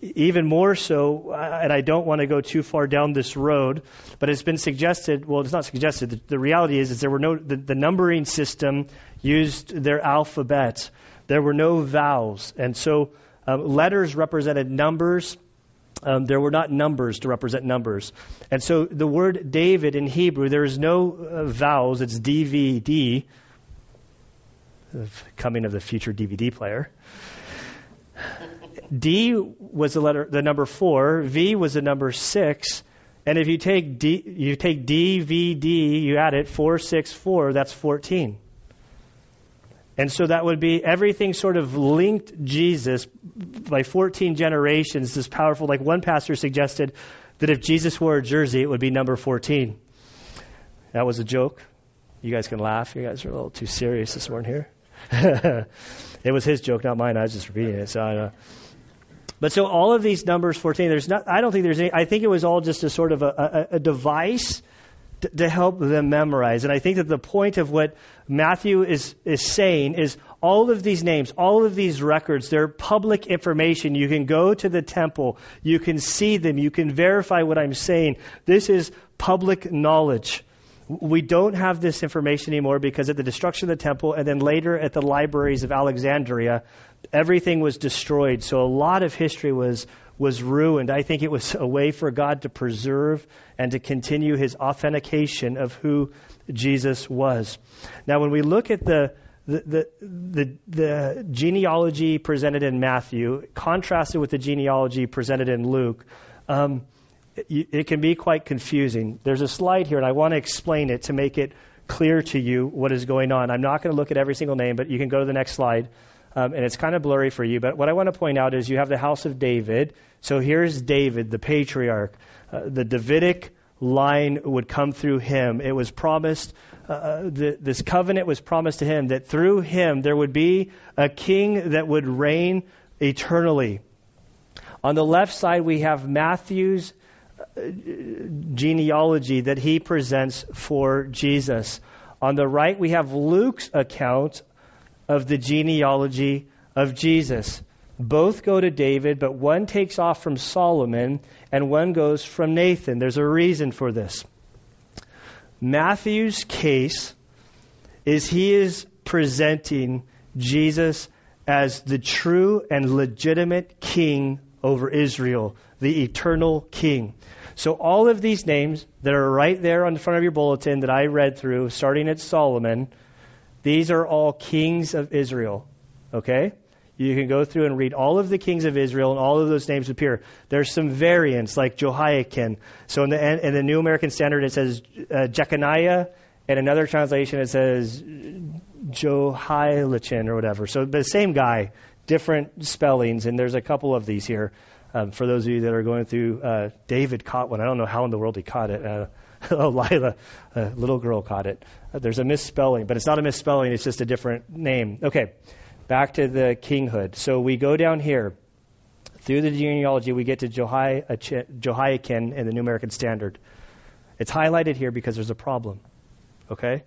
even more so, and I don't want to go too far down this road, but it's been suggested. Well, it's not suggested. The, the reality is, is there were no the, the, numbering system used their alphabet. There were no vowels, and so um, letters represented numbers. Um, there were not numbers to represent numbers, and so the word David in Hebrew there is no uh, vowels. It's DVD, coming of the future DVD player. D was the letter, the number four. V was the number six. And if you take D, you take D, V, D, you add it, four, six, four, that's 14. And so that would be everything sort of linked Jesus by 14 generations, this powerful, like one pastor suggested that if Jesus wore a jersey, it would be number 14. That was a joke. You guys can laugh. You guys are a little too serious this morning here. (laughs) it was his joke, not mine. I was just repeating it. So I. But so all of these numbers 14, there's not, I don't think there's any, I think it was all just a sort of a, a, a device to, to help them memorize. And I think that the point of what Matthew is, is saying is all of these names, all of these records, they're public information. You can go to the temple, you can see them, you can verify what I'm saying. This is public knowledge. We don't have this information anymore because at the destruction of the temple and then later at the libraries of Alexandria, everything was destroyed. So a lot of history was was ruined. I think it was a way for God to preserve and to continue his authentication of who Jesus was. Now, when we look at the the, the, the, the genealogy presented in Matthew, contrasted with the genealogy presented in Luke, um, it, it can be quite confusing. There's a slide here, and I want to explain it to make it clear to you what is going on. I'm not going to look at every single name, but you can go to the next slide um, and it's kind of blurry for you. But what I want to point out is you have the house of David. So here's David, the patriarch. Uh, the Davidic line would come through him. It was promised, uh, uh, the, this covenant was promised to him that through him there would be a king that would reign eternally. On the left side, we have Matthew's uh, genealogy that he presents for Jesus. On the right, we have Luke's account of the genealogy of Jesus. Both go to David, but one takes off from Solomon and one goes from Nathan. There's a reason for this. Matthew's case is he is presenting Jesus as the true and legitimate king over Israel, the eternal king. So all of these names that are right there on the front of your bulletin that I read through, starting at Solomon, these are all kings of Israel. Okay? You can go through and read all of the kings of Israel, and all of those names appear. There's some variants, like Jehoiakim. So in the, in the New American Standard, it says uh, Jeconiah, and another translation, it says Jehoiachin or whatever. So the same guy, different spellings, and there's a couple of these here. Um, for those of you that are going through, uh, David caught one. I don't know how in the world he caught it. Uh, (laughs) oh, Lila, a little girl caught it. Uh, there's a misspelling, but it's not a misspelling, it's just a different name. Okay, back to the kinghood. So we go down here. Through the genealogy, we get to Jehoiakim in the New American Standard. It's highlighted here because there's a problem. Okay?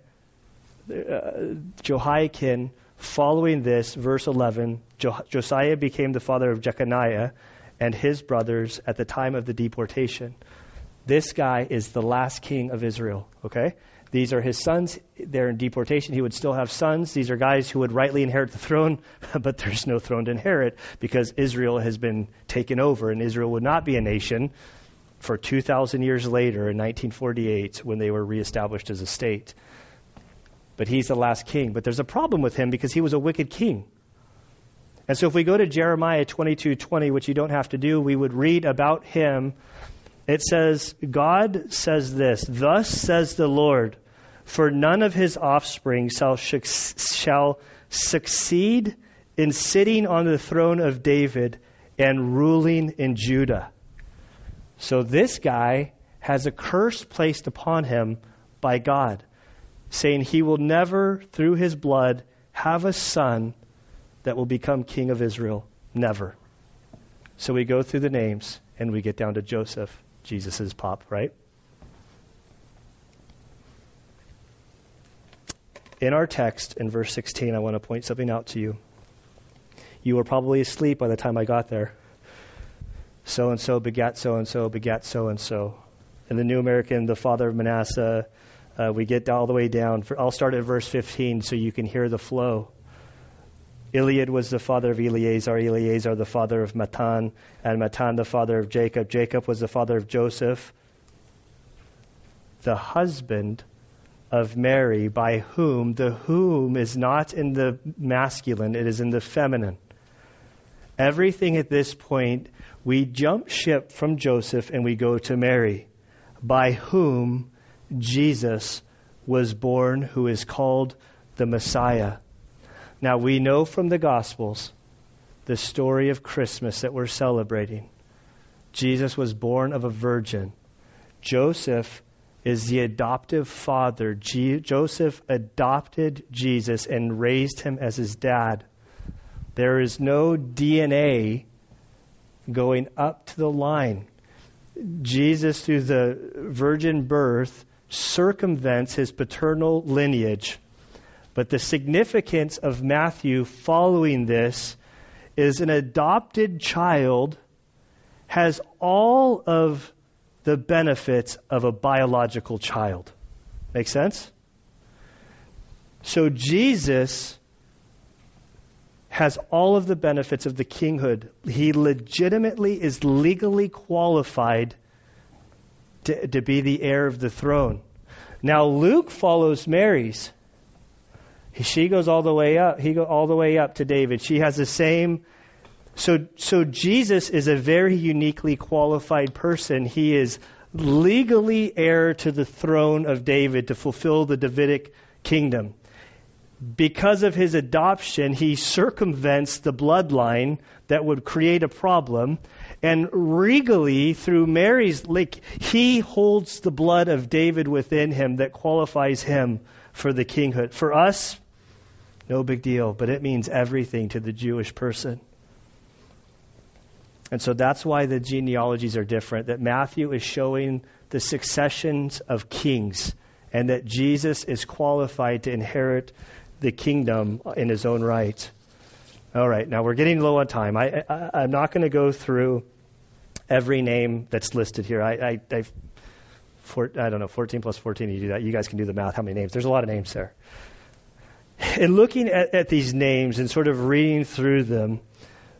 Uh, Jehoiakim, following this, verse 11, jo- Josiah became the father of Jeconiah, and his brothers at the time of the deportation. This guy is the last king of Israel, okay? These are his sons. They're in deportation. He would still have sons. These are guys who would rightly inherit the throne, (laughs) but there's no throne to inherit because Israel has been taken over, and Israel would not be a nation for 2,000 years later in 1948 when they were reestablished as a state. But he's the last king. But there's a problem with him because he was a wicked king. And so if we go to Jeremiah 22:20, which you don't have to do, we would read about him. It says, God says this, Thus says the Lord, for none of his offspring shall, shall succeed in sitting on the throne of David and ruling in Judah. So this guy has a curse placed upon him by God, saying he will never, through his blood, have a son that will become king of Israel. Never. So we go through the names and we get down to Joseph, Jesus' pop, right? In our text, in verse 16, I want to point something out to you. You were probably asleep by the time I got there so and so begat so and so begat so and so. In the New American, the father of Manasseh, uh, we get all the way down. For, I'll start at verse 15 so you can hear the flow. Eliud was the father of Eleazar, Eleazar the father of Matthan, and Matthan the father of Jacob. Jacob was the father of Joseph, the husband of Mary, by whom the whom is not in the masculine, it is in the feminine. Everything at this point we jump ship from Joseph and we go to Mary, by whom Jesus was born, who is called the Messiah. Now, we know from the Gospels the story of Christmas that we're celebrating. Jesus was born of a virgin. Joseph is the adoptive father. Joseph adopted Jesus and raised him as his dad. There is no DNA going up to the line. Jesus, through the virgin birth, circumvents his paternal lineage. But the significance of Matthew following this is an adopted child has all of the benefits of a biological child. Make sense? So Jesus has all of the benefits of the kinghood. He legitimately is legally qualified to, to be the heir of the throne. Now Luke follows Mary's. She goes all the way up. He goes all the way up to David. She has the same. So, so Jesus is a very uniquely qualified person. He is legally heir to the throne of David to fulfill the Davidic kingdom because of his adoption, he circumvents the bloodline that would create a problem. And regally, through Mary's, like, he holds the blood of David within him that qualifies him for the kinghood. For us, no big deal, but it means everything to the Jewish person. And so that's why the genealogies are different, that Matthew is showing the successions of kings, and that Jesus is qualified to inherit the kingdom in his own right. All right, now we're getting low on time. I, am not going to go through every name that's listed here. I, I, I, four, I don't know, 14 plus 14, you do that. You guys can do the math, how many names. There's a lot of names there. (laughs) In looking at, at these names and sort of reading through them,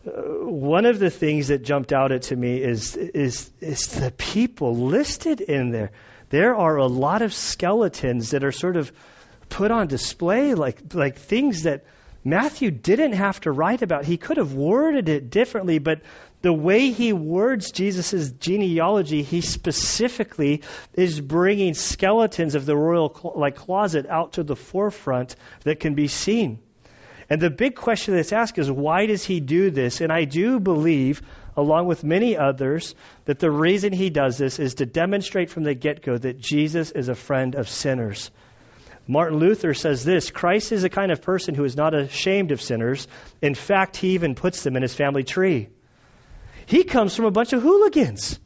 uh, one of the things that jumped out at to me is, is, is the people listed in there. There are a lot of skeletons that are sort of put on display like like things that Matthew didn't have to write about. He could have worded it differently, but the way he words Jesus' genealogy, he specifically is bringing skeletons of the royal like closet out to the forefront that can be seen. And the big question that's asked is why does he do this? And I do believe, along with many others, that the reason he does this is to demonstrate from the get go that Jesus is a friend of sinners. Martin Luther says this Christ is a kind of person who is not ashamed of sinners. In fact, he even puts them in his family tree. He comes from a bunch of hooligans.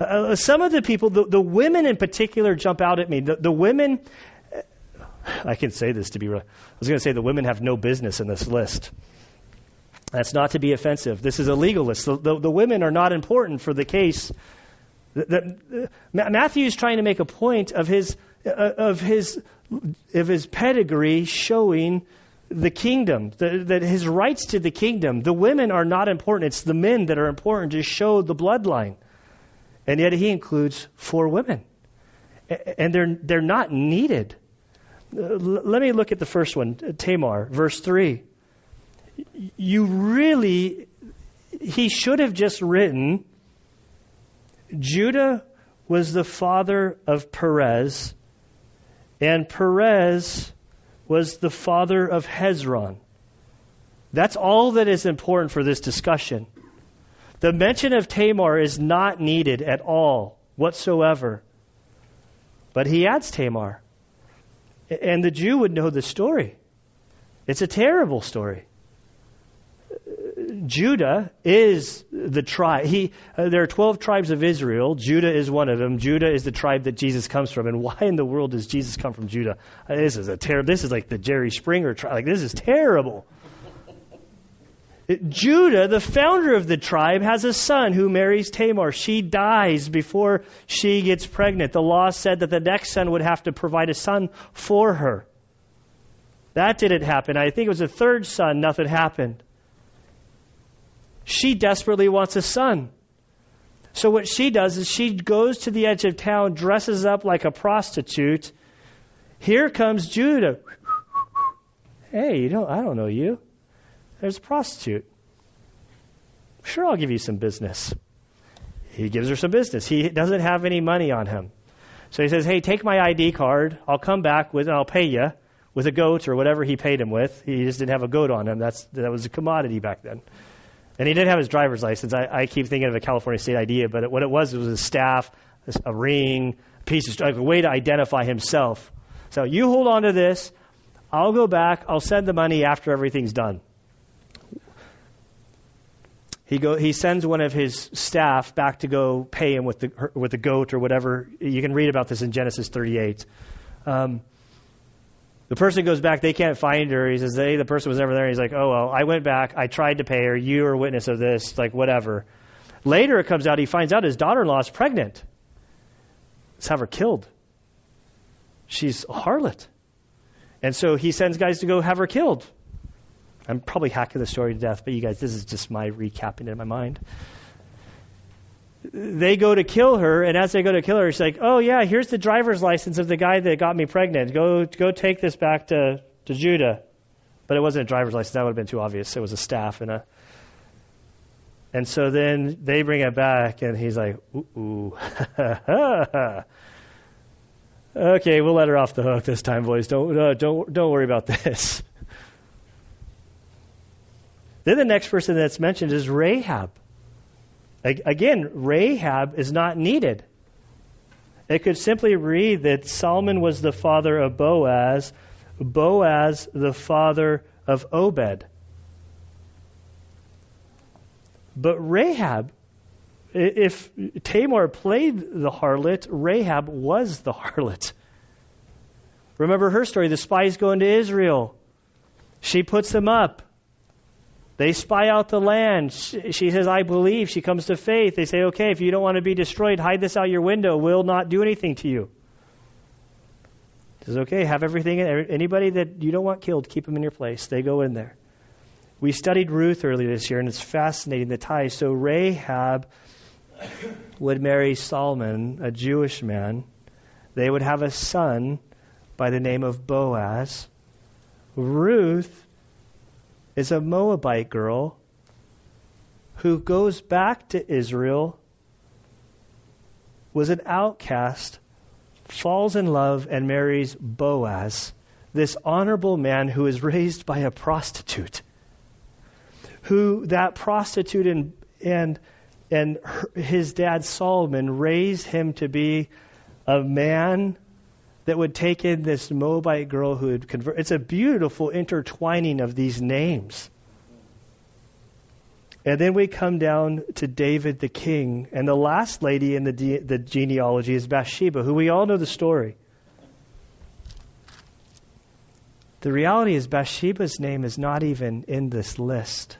Uh, uh some of the people, the, the, women in particular, jump out at me. The, the women, I can say this to be, real. I was going to say the women have no business in this list. That's not to be offensive. This is a legalist. The, the, the women are not important for the case. The, the, Matthew is trying to make a point of his, uh, of his, of his pedigree showing the kingdom, the, that his rights to the kingdom. The women are not important. It's the men that are important to show the bloodline. And yet he includes four women. And they're, they're not needed. Uh, let me look at the first one, Tamar, verse 3 you really, he should have just written, Judah was the father of Perez, and Perez was the father of Hezron. That's all that is important for this discussion. The mention of Tamar is not needed at all whatsoever. But he adds Tamar. And the Jew would know the story. It's a terrible story. Judah is the tribe. He, uh, there are 12 tribes of Israel. Judah is one of them. Judah is the tribe that Jesus comes from. And why in the world does Jesus come from Judah? Uh, this is a terrible. This is like the Jerry Springer tribe. Like this is terrible. Judah, the founder of the tribe, has a son who marries Tamar. She dies before she gets pregnant. The law said that the next son would have to provide a son for her. That didn't happen. I think it was a third son, nothing happened. She desperately wants a son. So what she does is she goes to the edge of town, dresses up like a prostitute. Here comes Judah. Hey, you don't I don't know you. There's a prostitute. Sure, I'll give you some business. He gives her some business. He doesn't have any money on him. So he says, Hey, take my ID card. I'll come back with, and I'll pay you with a goat or whatever he paid him with. He just didn't have a goat on him. That's, that was a commodity back then. And he didn't have his driver's license. I, I keep thinking of a California state idea, but what it was, it was a staff, a ring, a piece of, like a way to identify himself. So you hold on to this. I'll go back. I'll send the money after everything's done. He go. He sends one of his staff back to go pay him with the with the goat or whatever. You can read about this in Genesis 38. Um, the person goes back, they can't find her. He says, hey, the person was never there. He's like, oh, well, I went back. I tried to pay her. You are witness of this, like, whatever. Later, it comes out, he finds out his daughter in law is pregnant. Let's have her killed. She's a harlot. And so he sends guys to go have her killed. I'm probably hacking the story to death, but you guys, this is just my recapping it in my mind they go to kill her, and as they go to kill her, she's like, "Oh yeah, here's the driver's license of the guy that got me pregnant. Go, go take this back to to Judah." But it wasn't a driver's license; that would have been too obvious. It was a staff and a. And so then they bring it back, and he's like, "Ooh, ooh. (laughs) okay, we'll let her off the hook this time, boys. Don't uh, don't don't worry about this." (laughs) then the next person that's mentioned is Rahab. Again, Rahab is not needed. It could simply read that Salmon was the father of Boaz, Boaz the father of Obed. But Rahab, if Tamar played the harlot, Rahab was the (laughs) harlot. Remember her story. The spies go into Israel. She puts them up. They spy out the land. She says, I believe. She comes to faith. They say, okay, if you don't want to be destroyed, hide this out your window. We'll not do anything to you. He says, okay, have everything. Er, anybody that you don't want killed, keep them in your place. They go in there. We studied Ruth earlier this year, and it's fascinating the ties. So Rahab would marry Salmon, a Jewish man. They would have a son by the name of Boaz. Ruth is a Moabite girl who goes back to Israel, was an outcast, falls in love, and marries Boaz, this honorable man who is raised by a prostitute. Who that prostitute and and and her, his dad Salmon raised him to be a man that would take in this Moabite girl who would convert. It's a beautiful intertwining of these names. And then we come down to David the king. And the last lady in the, de- the genealogy is Bathsheba, who we all know the story. The reality is, Bathsheba's name is not even in this list.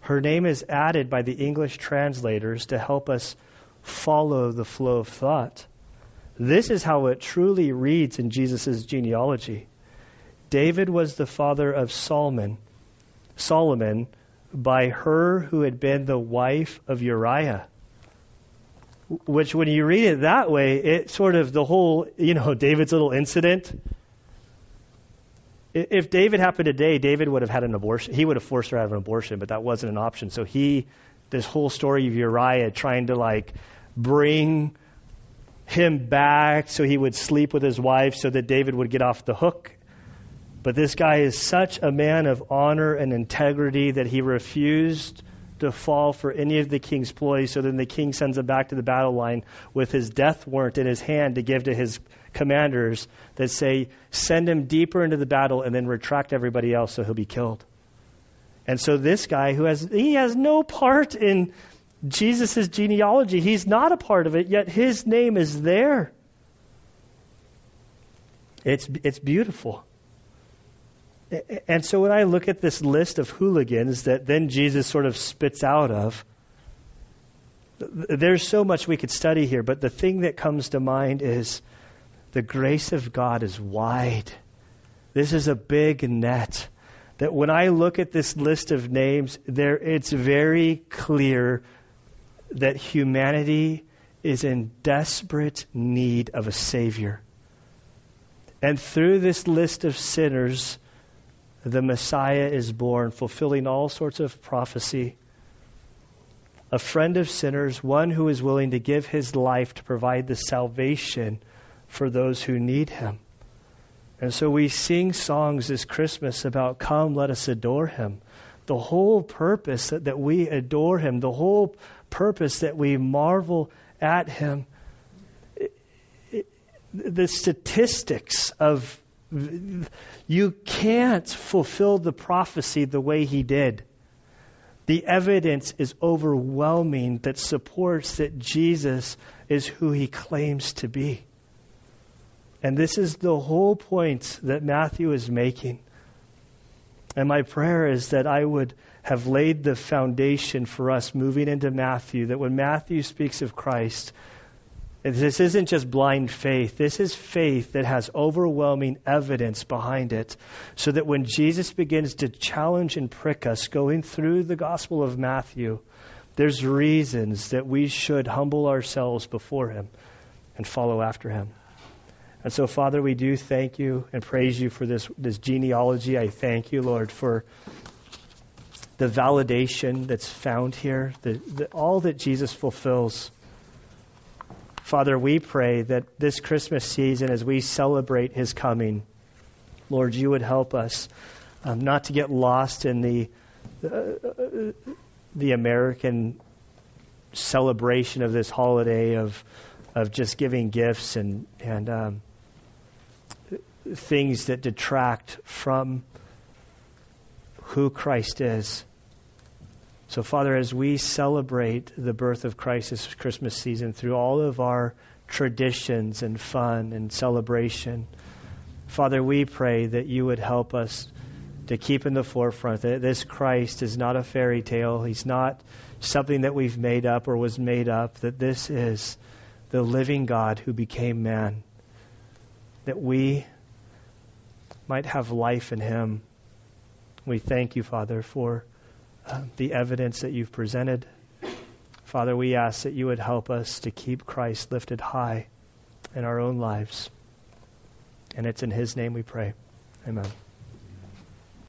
Her name is added by the English translators to help us follow the flow of thought. This is how it truly reads in Jesus' genealogy. David was the father of Solomon, Solomon by her who had been the wife of Uriah. Which, when you read it that way, it sort of the whole, you know, (laughs) David's little incident if David happened today, David would have had an abortion. He would have forced her to have an abortion, but that wasn't an option. So he, this whole story of Uriah trying to like bring him back so he would sleep with his wife so that David would get off the hook. But this guy is such a man of honor and integrity that he refused to fall for any of the king's ploys. So then the king sends him back to the battle line with his death warrant in his hand to give to his commanders that say, send him deeper into the battle and then retract everybody else so he'll be killed. And so this guy who has, he has no part in Jesus' genealogy. He's not a part of it, yet his name is there. It's, it's beautiful. And so when I look at this list of hooligans that then Jesus sort of spits out of, there's so much we could study here, but the thing that comes to mind is the grace of God is wide. This is a big net. That when I look at this list of names, there it's very clear that humanity is in desperate need of a Savior. And through this list of sinners, the Messiah is born, fulfilling all sorts of prophecy. A friend of sinners, one who is willing to give his life to provide the salvation for those who need him. And so we sing songs this Christmas about, Come, let us adore him. The whole purpose that, that we adore him, the whole purpose that we marvel at him, the statistics of you can't fulfill the prophecy the way he did. The evidence is overwhelming that supports that Jesus is who he claims to be. And this is the whole point that Matthew is making. And my prayer is that I would have laid the foundation for us moving into Matthew, that when Matthew speaks of Christ, this isn't just blind faith. This is faith that has overwhelming evidence behind it. So that when Jesus begins to challenge and prick us going through the Gospel of Matthew, there's reasons that we should humble ourselves before him and follow after him. And so, Father, we do thank you and praise you for this, this genealogy. I thank you, Lord, for the validation that's found here, the, the, all that Jesus fulfills. Father, we pray that this Christmas season, as we celebrate his coming, Lord, you would help us um, not to get lost in the, uh, the American celebration of this holiday of, of just giving gifts and, and um, things that detract from who Christ is. So, Father, as we celebrate the birth of Christ this Christmas season through all of our traditions and fun and celebration, Father, we pray that you would help us to keep in the forefront that this Christ is not a fairy tale. He's not something that we've made up or was made up, that this is the living God who became man. That we might have life in him. We thank you, Father, for uh, the evidence that you've presented. Father, we ask that you would help us to keep Christ lifted high in our own lives. And it's in his name we pray. Amen.